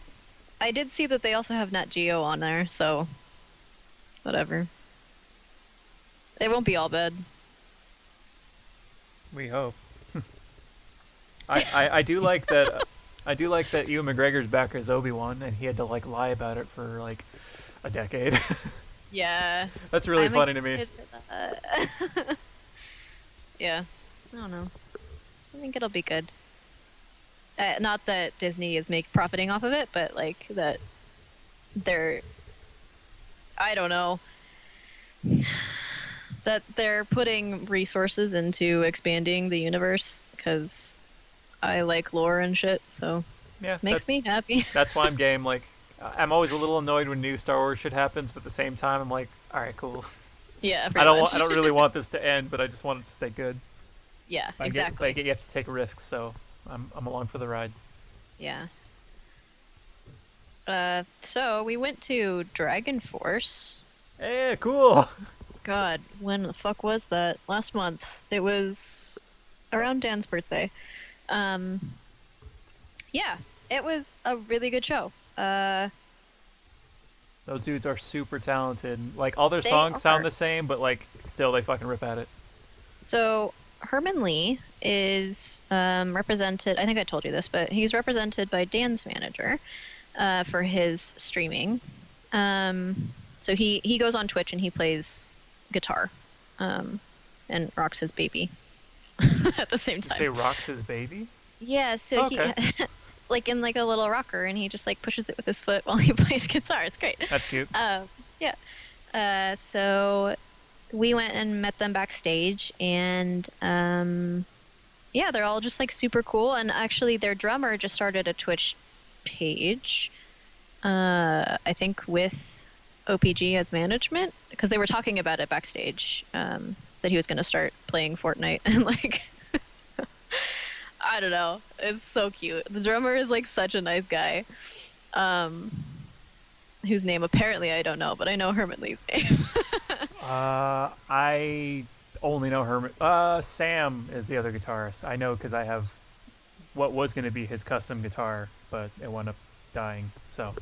I did see that they also have Nat Geo on there, so whatever. It won't be all bad. We hope. I, I, I do like that. I do like that Ewan McGregor's back as Obi Wan, and he had to like lie about it for like a decade. Yeah. That's really I'm funny to me. yeah. I don't know. I think it'll be good. Uh, not that Disney is make profiting off of it, but like that they're I don't know that they're putting resources into expanding the universe because I like lore and shit, so Yeah, makes me happy. That's why I'm game. Like, I'm always a little annoyed when new Star Wars shit happens, but at the same time, I'm like, all right, cool. yeah, I don't. I don't really want this to end, but I just want it to stay good. yeah, I get- exactly. like, you have to take risks, so I'm I'm along for the ride. Yeah. Uh, so we went to DragonForce. Hey, cool. God, when the fuck was that? Last month. It was around Dan's birthday. Um, yeah, it was a really good show. Uh, Those dudes are super talented. Like all their songs sound the same, but like still they fucking rip at it. so Herman Li is um, represented. I think I told you this, but he's represented by Dan's manager uh, for his streaming. Um, so he he goes on Twitch and he plays guitar, um, and rocks his baby. at the same You time. say rocks his baby? Yeah, so Okay. he like in like a little rocker, and he just like pushes it with his foot while he plays guitar. It's great. That's cute. Um, yeah. Uh, so we went and met them backstage, and um, yeah, they're all just like super cool. And actually, their drummer just started a Twitch page. Uh, I think with OPG as management because they were talking about it backstage. Um, that he was going to start playing Fortnite and like. I don't know. It's so cute. The drummer is like such a nice guy. Um, whose name apparently I don't know, but I know Herman Li's name. Uh, I only know Herman. Uh, Sam is the other guitarist. I know because I have what was going to be his custom guitar, but it wound up dying. So,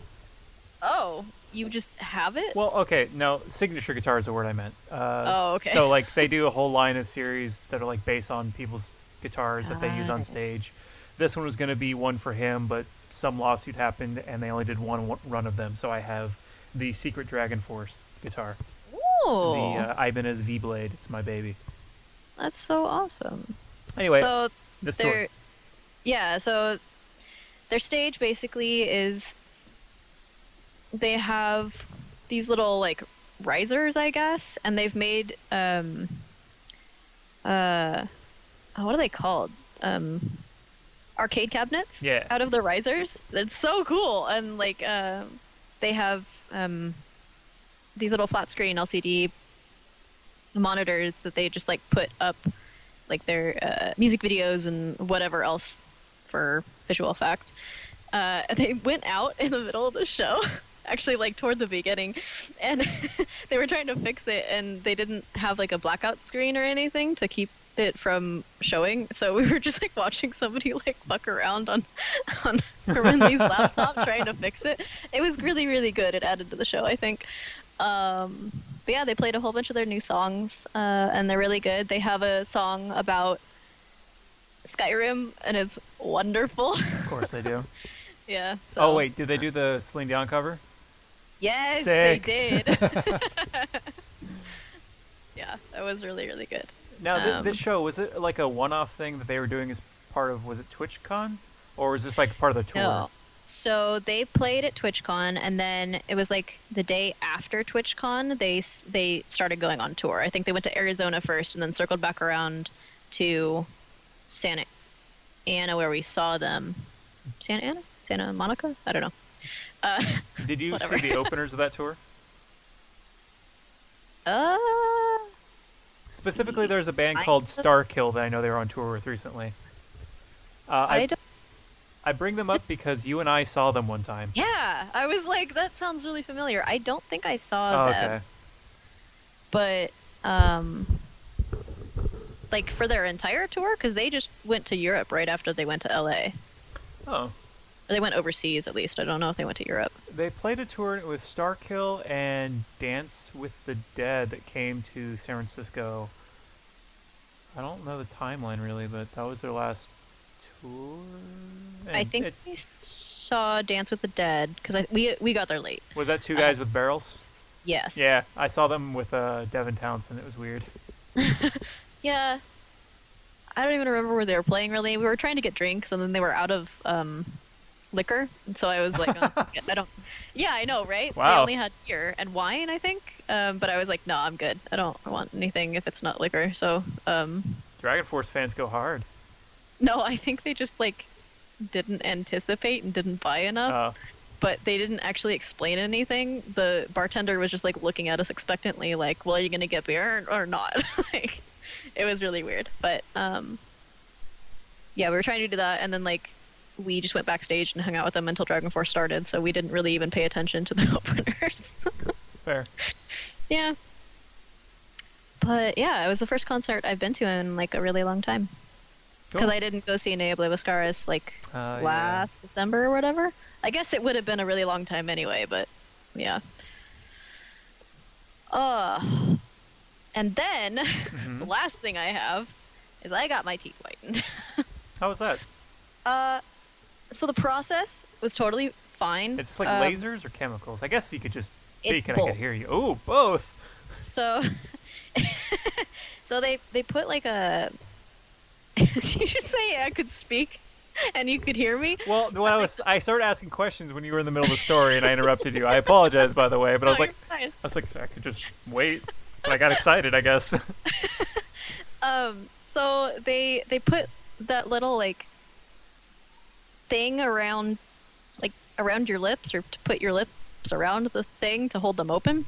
oh, you just have it? well, okay, no, signature guitar is the word I meant. Uh, oh, okay. So like they do a whole line of series that are like based on people's guitars that they use on Ah. stage. This one was going to be one for him, but some lawsuit happened and they only did one run of them. So I have the Secret DragonForce guitar, oh, the uh, Ibanez V Blade. It's my baby. that's so awesome. Anyway, so this tour. yeah, so their stage basically is they have these little like risers, I guess, and they've made um uh oh, what are they called? Um arcade cabinets Yeah. out of the risers. It's so cool. And like uh, they have um these little flat screen LCD monitors that they just like put up like their uh, music videos and whatever else for visual effect. Uh, they went out in the middle of the show, actually like toward the beginning, and they were trying to fix it, and they didn't have like a blackout screen or anything to keep it from showing. So we were just like watching somebody like fuck around on on Li's laptop trying to fix it. It was really really good. It added to the show, I think. Um, but yeah, they played a whole bunch of their new songs, uh, and they're really good. They have a song about Skyrim, and it's wonderful. Of course they do. yeah. So. Oh wait, did they do the Celine Dion cover? Yes, Sick. they did. yeah, that was really really good. Now th- Um, this show was it like a one-off thing that they were doing as part of was it TwitchCon, or was this like part of the tour? No. So they played at TwitchCon, and then it was like the day after TwitchCon, they they started going on tour. I think they went to Arizona first, and then circled back around to Santa Ana, where we saw them. Santa Ana, Santa Monica, I don't know. Uh, Did you Whatever. see the openers of that tour? uh, Specifically, there's a band I- called Starkill that I know they were on tour with recently. Uh, I I, don't. I bring them up because you and I saw them one time. Yeah, I was like, that sounds really familiar. I don't think I saw Oh, them. okay. but um like for their entire tour because they just went to europe right after they went to la or they went overseas at least i don't know if they went to europe they played a tour with Starkill and Dance with the Dead that came to San Francisco. I don't know the timeline really, but that was their last tour. i And think it- we saw dance with the dead because we we got there late was that two guys with barrels. yes Yeah, I saw them with uh, Devin Townsend. It was weird. yeah i don't even remember where they were playing really we were trying to get drinks and then they were out of um liquor. And so i was like oh, i don't yeah i know right? They only had beer and wine i think. Um, but i was like no i'm good. I don't want anything if it's not liquor. So um DragonForce fans go hard. No, I think they just like didn't anticipate and didn't buy enough, Uh, but they didn't actually explain anything. The bartender was just like looking at us expectantly, like, "Well, are you gonna get beer or, or not?" like, it was really weird. But um, yeah, we were trying to do that, and then like we just went backstage and hung out with them until DragonForce started. So we didn't really even pay attention to the openers. fair. yeah. But yeah, it was the first concert I've been to in like a really long time. Because Cool. I didn't go see Ne Obliviscaris like Uh, yeah. last December or whatever. I guess it would have been a really long time anyway, but yeah. Uh, and then the Mhm. last thing I have is I got my teeth whitened. How was that? uh, so the process was totally fine. It's like Um, lasers or chemicals. I guess you could just speak and I both. could hear you. Oh, both. So, so they they put like a Did you just say I could speak and you could hear me? Well, when I was, I started asking questions when you were in the middle of the story, and I interrupted you. I apologize, by the way, but I was like, fine. I was like, I could just wait. But I got excited, I guess. Um, so they they put that little like thing around like around your lips or to put your lips around the thing to hold them open.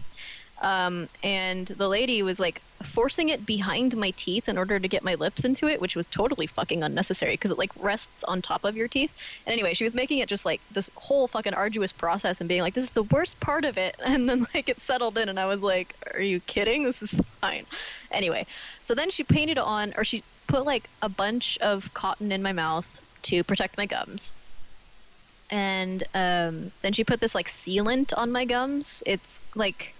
Um, and the lady was like forcing it behind my teeth in order to get my lips into it, which was totally fucking unnecessary because it like rests on top of your teeth. And anyway, she was making it just like this whole fucking arduous process and being like, this is the worst part of it. And then like it settled in, and I was like, are you kidding? This is fine. Anyway, so then she painted on, or she put like a bunch of cotton in my mouth to protect my gums. And um, then she put this like sealant on my gums. It's like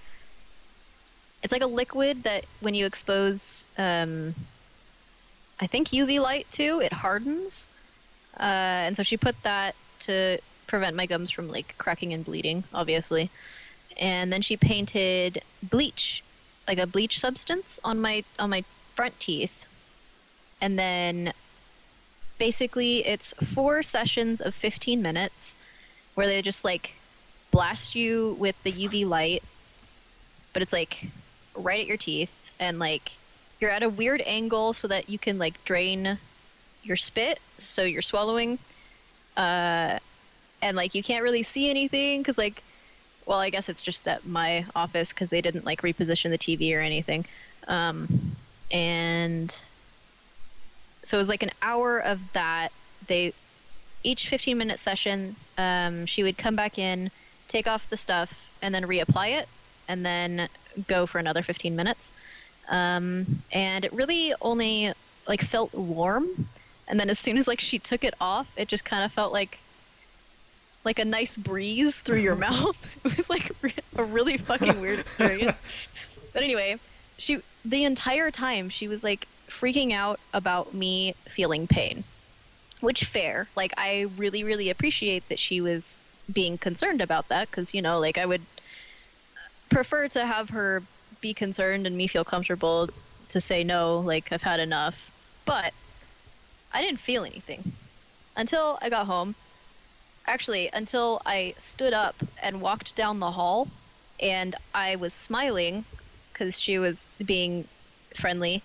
it's like a liquid that when you expose, um, I think UV light to, it hardens. Uh, and so she put that to prevent my gums from like cracking and bleeding, obviously. And then she painted bleach, like a bleach substance, on my on my front teeth. And then basically it's four sessions of 15 minutes where they just like blast you with the UV light, but it's like right at your teeth and like you're at a weird angle so that you can like drain your spit so you're swallowing uh and like you can't really see anything because like well i guess it's just at my office because they didn't like reposition the tv or anything um and so it was like an hour of that. They each 15 minute session um, she would come back in take off the stuff and then reapply it and then go for another 15 minutes. Um, and it really only like felt warm. And then as soon as like she took it off it just kind of felt like like a nice breeze through your mouth. It was like a really fucking weird experience. But anyway she the entire time she was like freaking out about me feeling pain which fair. Like i really really appreciate that she was being concerned about that because you know like i would prefer to have her be concerned and me feel comfortable to say no like i've had enough. But i didn't feel anything until i got home. Actually until i stood up and walked down the hall and i was smiling because she was being friendly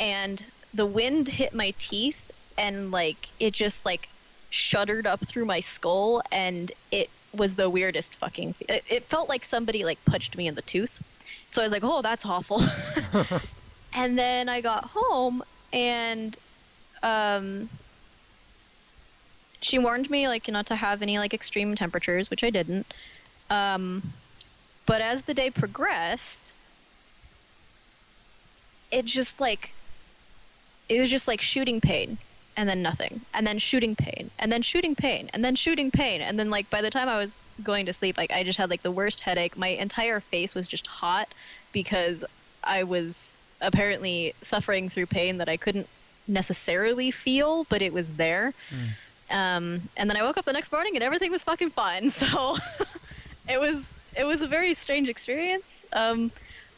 and the wind hit my teeth and like it just like shuddered up through my skull and it was the weirdest fucking it, it felt like somebody like punched me in the tooth. So i was like oh that's awful. And then i got home and um she warned me like not to have any like extreme temperatures which i didn't. Um but as the day progressed it just like it was just like shooting pain and then nothing and then shooting pain and then shooting pain and then shooting pain and then like by the time i was going to sleep like i just had like the worst headache. My entire face was just hot because i was apparently suffering through pain that i couldn't necessarily feel but it was there. Um, and then i woke up the next morning and everything was fucking fine. So it was it was a very strange experience. Um,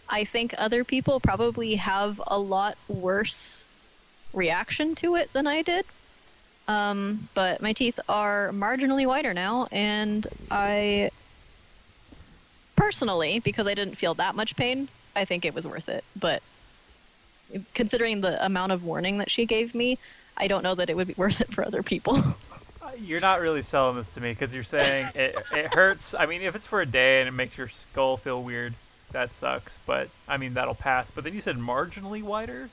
i think other people probably have a lot worse reaction to it than I did. Um, but my teeth are marginally whiter now, and I personally, because I didn't feel that much pain, I think it was worth it. But considering the amount of warning that she gave me, I don't know that it would be worth it for other people. You're not really selling this to me because you're saying it, it hurts. I mean, if it's for a day and it makes your skull feel weird, that sucks. But I mean, that'll pass. But then you said marginally whiter.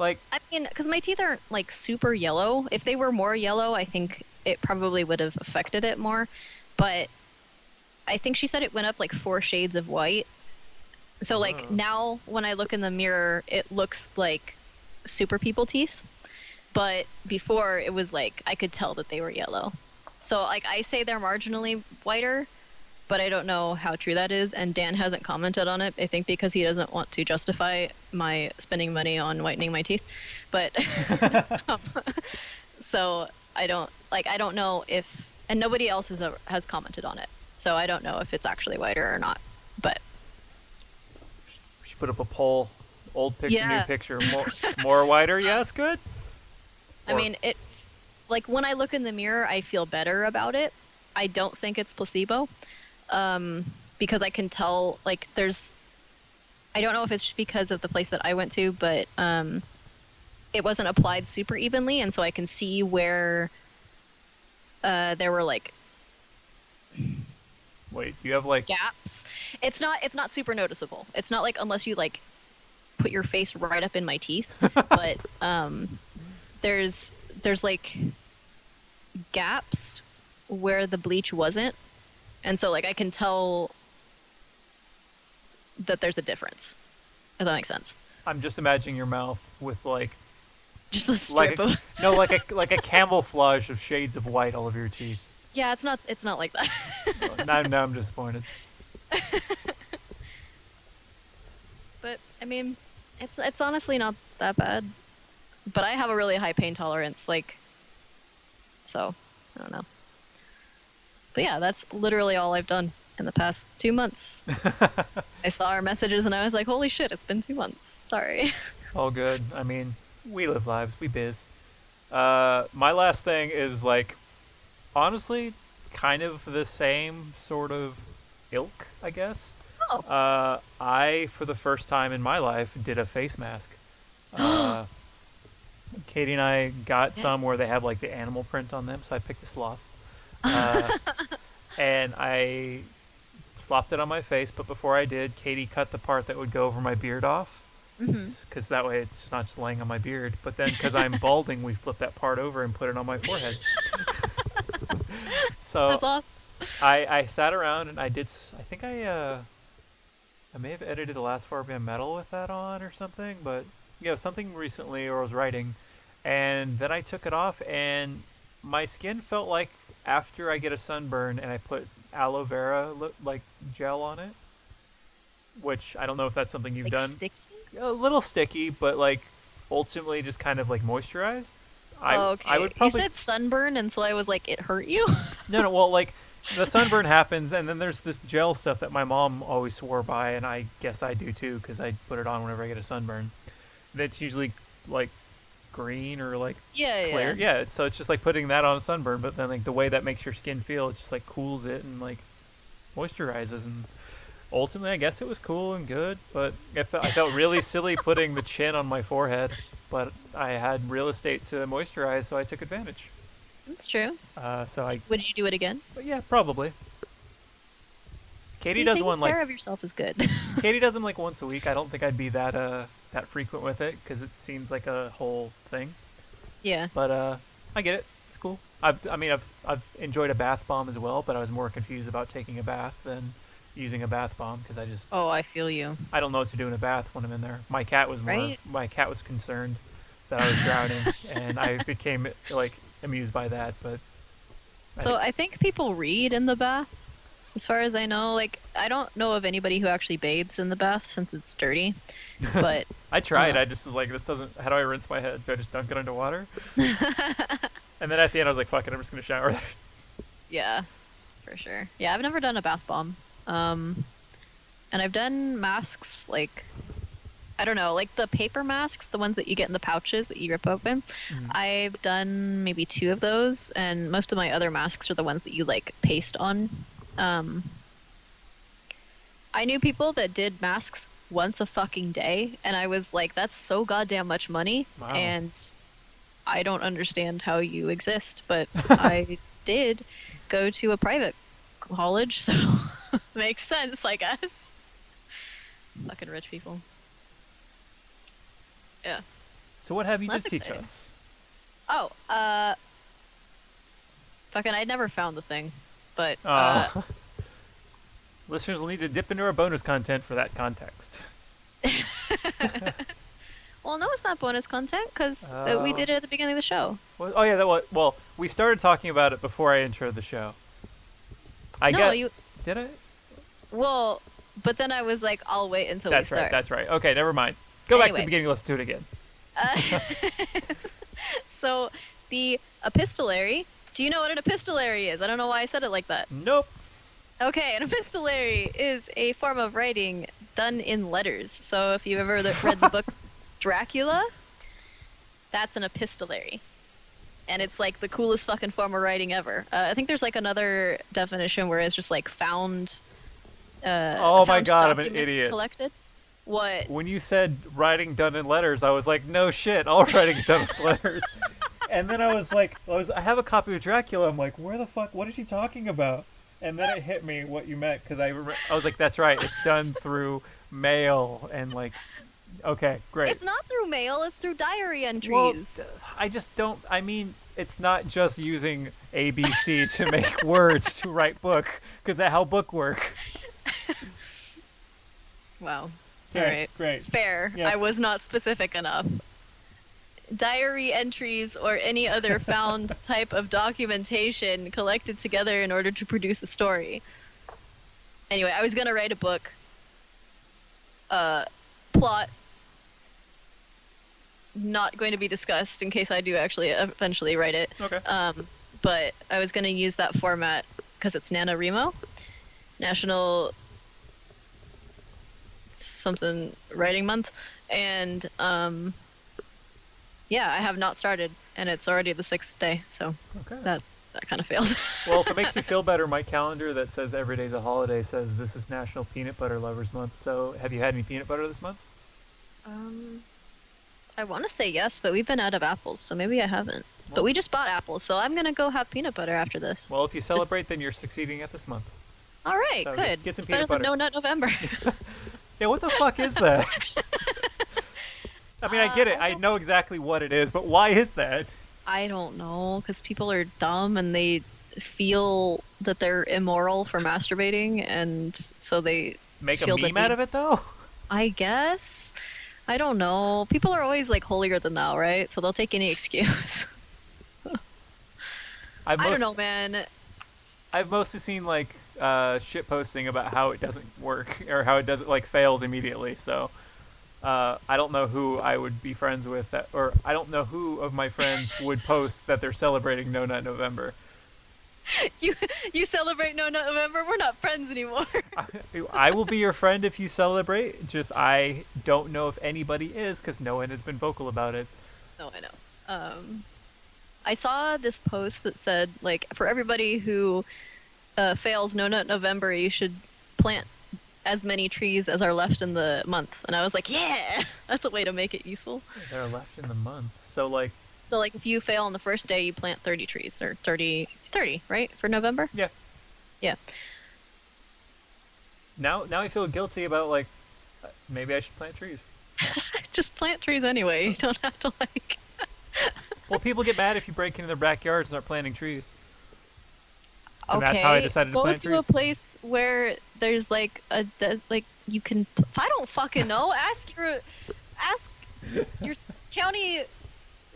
Like, I mean, because my teeth aren't like super yellow. If they were more yellow, I think it probably would have affected it more. But I think she said it went up like four shades of white. So like Oh. now when I look in the mirror, it looks like super people teeth. But before it was like I could tell that they were yellow. So like I say they're marginally whiter, but I don't know how true that is. And Dan hasn't commented on it. I think because he doesn't want to justify my spending money on whitening my teeth. But so I don't like I don't know if and nobody else has has commented on it. So I don't know if it's actually whiter or not. But we should put up a poll Old picture, Yeah. new picture, more, more whiter. Yeah, it's good. I Or- mean, it like when I look in the mirror, I feel better about it. I don't think it's placebo, um, because I can tell like there's. I don't know if it's just because of the place that I went to, but um, it wasn't applied super evenly, and so I can see where uh, there were like Wait, you have like gaps. It's not it's not super noticeable. It's not like unless you like put your face right up in my teeth, but um there's there's like gaps where the bleach wasn't. And so like I can tell that there's a difference. If that makes sense. I'm just imagining your mouth with like Just a strip like a, of no like a like a camouflage of shades of white all over your teeth. Yeah, it's not it's not like that. now, now I'm disappointed. But I mean, it's it's honestly not that bad. But I have a really high pain tolerance, like so I don't know. But yeah, that's literally all I've done in the past two months. I saw our messages and I was like, holy shit, it's been two months. Sorry. All good. I mean, we live lives. We biz. Uh, my last thing is like, honestly, kind of the same sort of ilk, I guess. Oh. Uh, I, for the first time in my life, did a face mask. Uh, Katie and I got Yeah. some where they have like the animal print on them, so I picked a sloth. Uh, and I slopped it on my face, but before I did, Katie cut the part that would go over my beard off because that way it's not just laying on my beard. But then, because I'm balding, we flip that part over and put it on my forehead. so awesome. I, I sat around and I did. I think I uh, I may have edited the last four band metal with that on or something. But yeah, something recently or I was writing, and then I took it off and my skin felt like after I get a sunburn and I put aloe vera li- like gel on it. Which I don't know if that's something you've Like done sticky? a little sticky, but like ultimately just kind of like moisturized. Oh, I oh, okay. I would probably You said sunburn, and so I was like, it hurt you? no no well like the sunburn happens, and then there's this gel stuff that my mom always swore by, and I guess I do too because I put it on whenever I get a sunburn. That's usually like green or like yeah, yeah. clear. Yeah, so it's just like putting that on a sunburn, but then like the way that makes your skin feel, it just like cools it and like moisturizes and ultimately I guess it was cool and good, but I felt, I felt really silly putting the chin on my forehead, but I had real estate to moisturize, so I took advantage. That's true. Uh, so I, Would you do it again? but yeah, probably. Katie See, does one care like care of yourself is good. Katie does them like once a week. I don't think I'd be that uh that frequent with it because it seems like a whole thing. yeah. But uh, I get it. It's cool. I've, I mean, I've, I've enjoyed a bath bomb as well, but I was more confused about taking a bath than using a bath bomb because I just Oh, I feel you. I don't know what to do in a bath when I'm in there. My cat was more Right? my cat was concerned that I was drowning, and I became like amused by that. But I So think- I think people read in the bath. As far as I know, like I don't know of anybody who actually bathes in the bath since it's dirty. But I tried. uh, I just was like, this doesn't. How do I rinse my head? Do I just dunk it under water? and then at the end, I was like, fuck it, I'm just gonna shower. yeah, for sure. Yeah, I've never done a bath bomb. Um, and I've done masks like I don't know, like the paper masks, the ones that you get in the pouches that you rip open. Mhm. I've done maybe two of those, and most of my other masks are the ones that you like paste on. Um, I knew people that did masks once a fucking day, and I was like, that's so goddamn much money, Wow. and I don't understand how you exist, but I did go to a private college, so makes sense, I guess. Fucking rich people. Yeah. so what have you That's to teach exciting. us? Oh, uh, fucking, I never found the thing, but uh, Uh, listeners will need to dip into our bonus content for that context. well, no, it's not bonus content because we Oh. did it at the beginning of the show. Well, oh yeah, that was, well, we started talking about it before I intro the show. I no, get. you. Did I? Well, but then I was like, I'll wait until That's we right. start. That's right. Okay, never mind. Go back to the beginning. Let's do it again. Uh, so the epistolary. Do you know what an epistolary is? I don't know why I said it like that. Nope. Okay, an epistolary is a form of writing done in letters. So if you've ever read the book Dracula, that's an epistolary. And it's like the coolest fucking form of writing ever. Uh, I think there's like another definition where it's just like found. Uh, Oh my God, I'm an idiot. Collected. What? When you said writing done in letters, I was like, no shit, all writing's done in letters. And then I was like, I, was, I have a copy of Dracula. I'm like, where the fuck? What is she talking about? And then it hit me what you meant because I, remem- I was like, that's right, it's done through mail and like, okay, great. It's not through mail. It's through diary Well, entries. I just don't. I mean, it's not just using ABC to make words to write book, because that how book work. wow. Okay, Alright. great. Fair. Yeah. I was not specific enough. Diary entries or any other found type of documentation collected together in order to produce a story. Anyway, I was gonna write a book. Uh, plot not going to be discussed in case I do actually eventually write it. Okay. Um, but I was going to use that format because it's NaNoWriMo, National something Writing Month, and um, yeah, I have not started, and it's already the sixth day, so Okay. that that kind of failed. Well, if it makes you feel better, my calendar that says every day's a holiday says this is National Peanut Butter Lovers Month. So, have you had any peanut butter this month? um, I want to say yes, but we've been out of apples, so maybe I haven't. But we just bought apples, so I'm gonna go have peanut butter after this. Well, if you celebrate, then you're succeeding at this month. All right, so good. get- get some it's better peanut than No Nut November. Yeah, what the fuck is that? I mean, I get Uh, it. I I know exactly what it is, but why is that? I don't know, because people are dumb and they feel that they're immoral for masturbating, and so they. Make a meme out of it, though? I guess. I don't know. People are always like holier than thou, right? So they'll take any excuse. I've I don't know, man. I've mostly seen like uh, shit posting about how it doesn't work or how it doesn't like fails immediately. So uh, I don't know who I would be friends with, that, or I don't know who of my friends would post that they're celebrating No Nut November. You you celebrate No Nut November? We're not friends anymore. I, I will be your friend if you celebrate. Just I don't know if anybody is because no one has been vocal about it. no, I know. Um, I saw this post that said like for everybody who uh, fails No Nut November, you should plant as many trees as are left in the month. And I was like, yeah, that's a way to make it useful. They're left in the month, so like So like if you fail on the first day, you plant 30 trees or 30 it's 30, right? For November? yeah. Yeah. Now now I feel guilty about like uh, maybe I should plant trees. Just plant trees anyway. You don't have to like Well, people get mad if you break into their backyards and start planting trees. And okay. that's how I decided to Go plant to trees. a place where there's like a there's, like you can I don't fucking know, ask your ask your county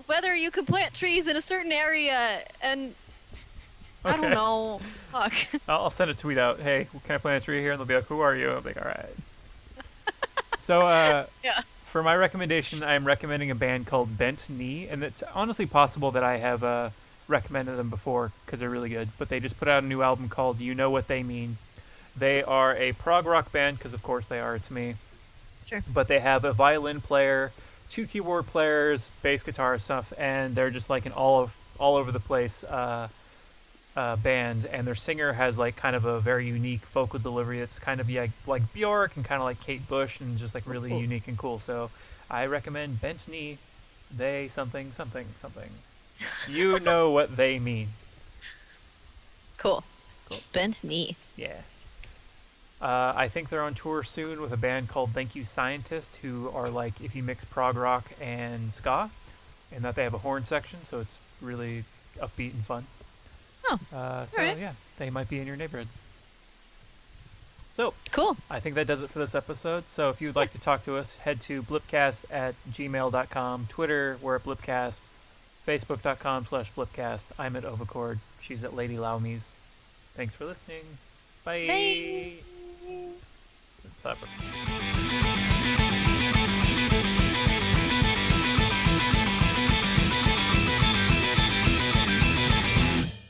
whether you can plant trees in a certain area and I don't know. Fuck. I'll, I'll send a tweet out. Hey, can I plant a tree here? And they'll be like, "Who are you?" I'm like, "All right." so, uh, Yeah. for my recommendation, I'm recommending a band called Bent Knee, and it's honestly possible that I have uh, recommended them before because they're really good. But they just put out a new album called "You Know What They Mean." They are a prog rock band because, of course, they are. It's me. Sure. But they have a violin player, two keyboard players, bass guitar stuff, and they're just like an all of all over the place. Uh, uh, band, and their singer has like kind of a very unique vocal delivery. That's kind of yeah, like Bjork and kind of like Kate Bush, and just like really Cool. unique and cool. So I recommend Bent Knee. They something something something. You know what they mean. Cool. Cool. Bent knee. Yeah. Uh, I think they're on tour soon with a band called Thank You Scientist, who are like if you mix prog rock and ska, and that they have a horn section, so it's really upbeat and fun. Oh, Uh, so alright. yeah, they might be in your neighborhood. So Cool. I think that does it for this episode. So if you'd like to talk to us, head to blipcast at gmail.com. Twitter, we're at blipcast. Facebook.com slash blipcast. I'm at Ovacord. She's at Lady Laumies. Thanks for listening. Bye. Bye. Clap.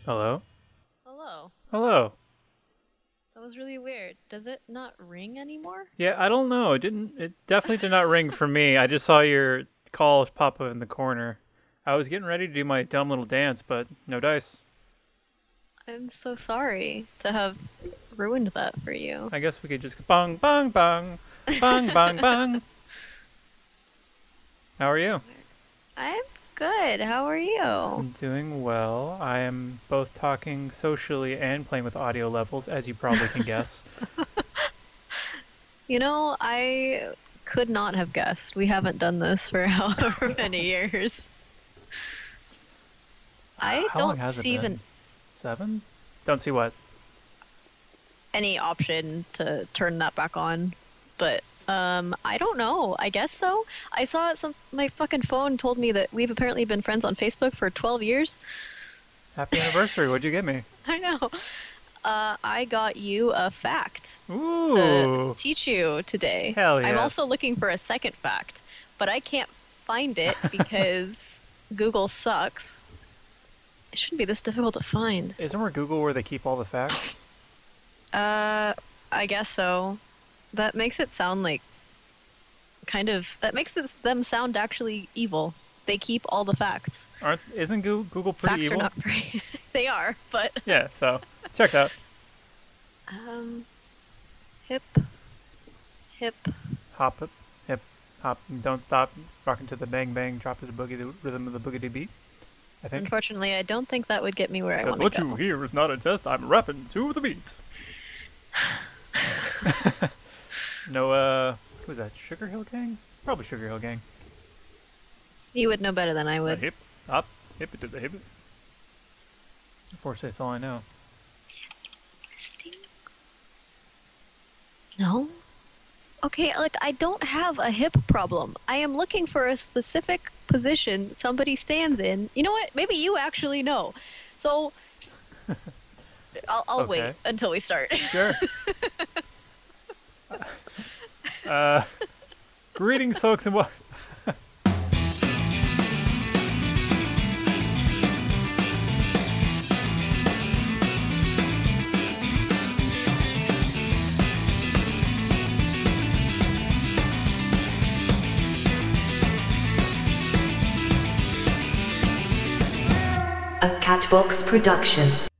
Hello? Hello. Hello. That was really weird. Does it not ring anymore? Yeah, I don't know. It didn't. It definitely did not ring for me. I just saw your call pop up in the corner. I was getting ready to do my dumb little dance, but no dice. I'm so sorry to have ruined that for you. I guess we could just bang, bang, bang, bang, bang, bang. How are you? I'm good. How are you? I'm doing well. I am both talking socially and playing with audio levels, as you probably can guess. You know, I could not have guessed. We haven't done this for however many years. I How don't see even Seven? Don't see what. any option to turn that back on, but um, I don't know. I guess so. I saw some my fucking phone told me that we've apparently been friends on Facebook for 12 years. Happy anniversary. What'd you get me? I know. Uh, I got you a fact to teach you today. Hell yeah. I'm also looking for a second fact, but I can't find it because Google sucks. It shouldn't be this difficult to find. Isn't where Google where they keep all the facts? Uh, I guess so. That makes it sound like kind of that makes it, them sound actually evil. They keep all the facts. Aren't isn't Goo- Google pretty facts evil? are not free. they are, but Yeah, so check that. um, hip, hip. Hop hip, hop, don't stop, rocking to the bang bang, drop to the boogie, the rhythm of the boogity beat. I think. Unfortunately, I don't think that would get me where I Because want what to go. you hear is not a test. I'm rapping to the beat. no, uh, who's that? Sugar Hill Gang? Probably Sugar Hill Gang. You would know better than I Uh, would. hip, hop, hip it to the hip. Unfortunately, that's all I know. No. Okay, like I don't have a hip problem. I am looking for a specific position somebody stands in. You know what? Maybe you actually know. So I'll, I'll wait until we start. Sure. uh, greetings, folks, and what? Catbox production.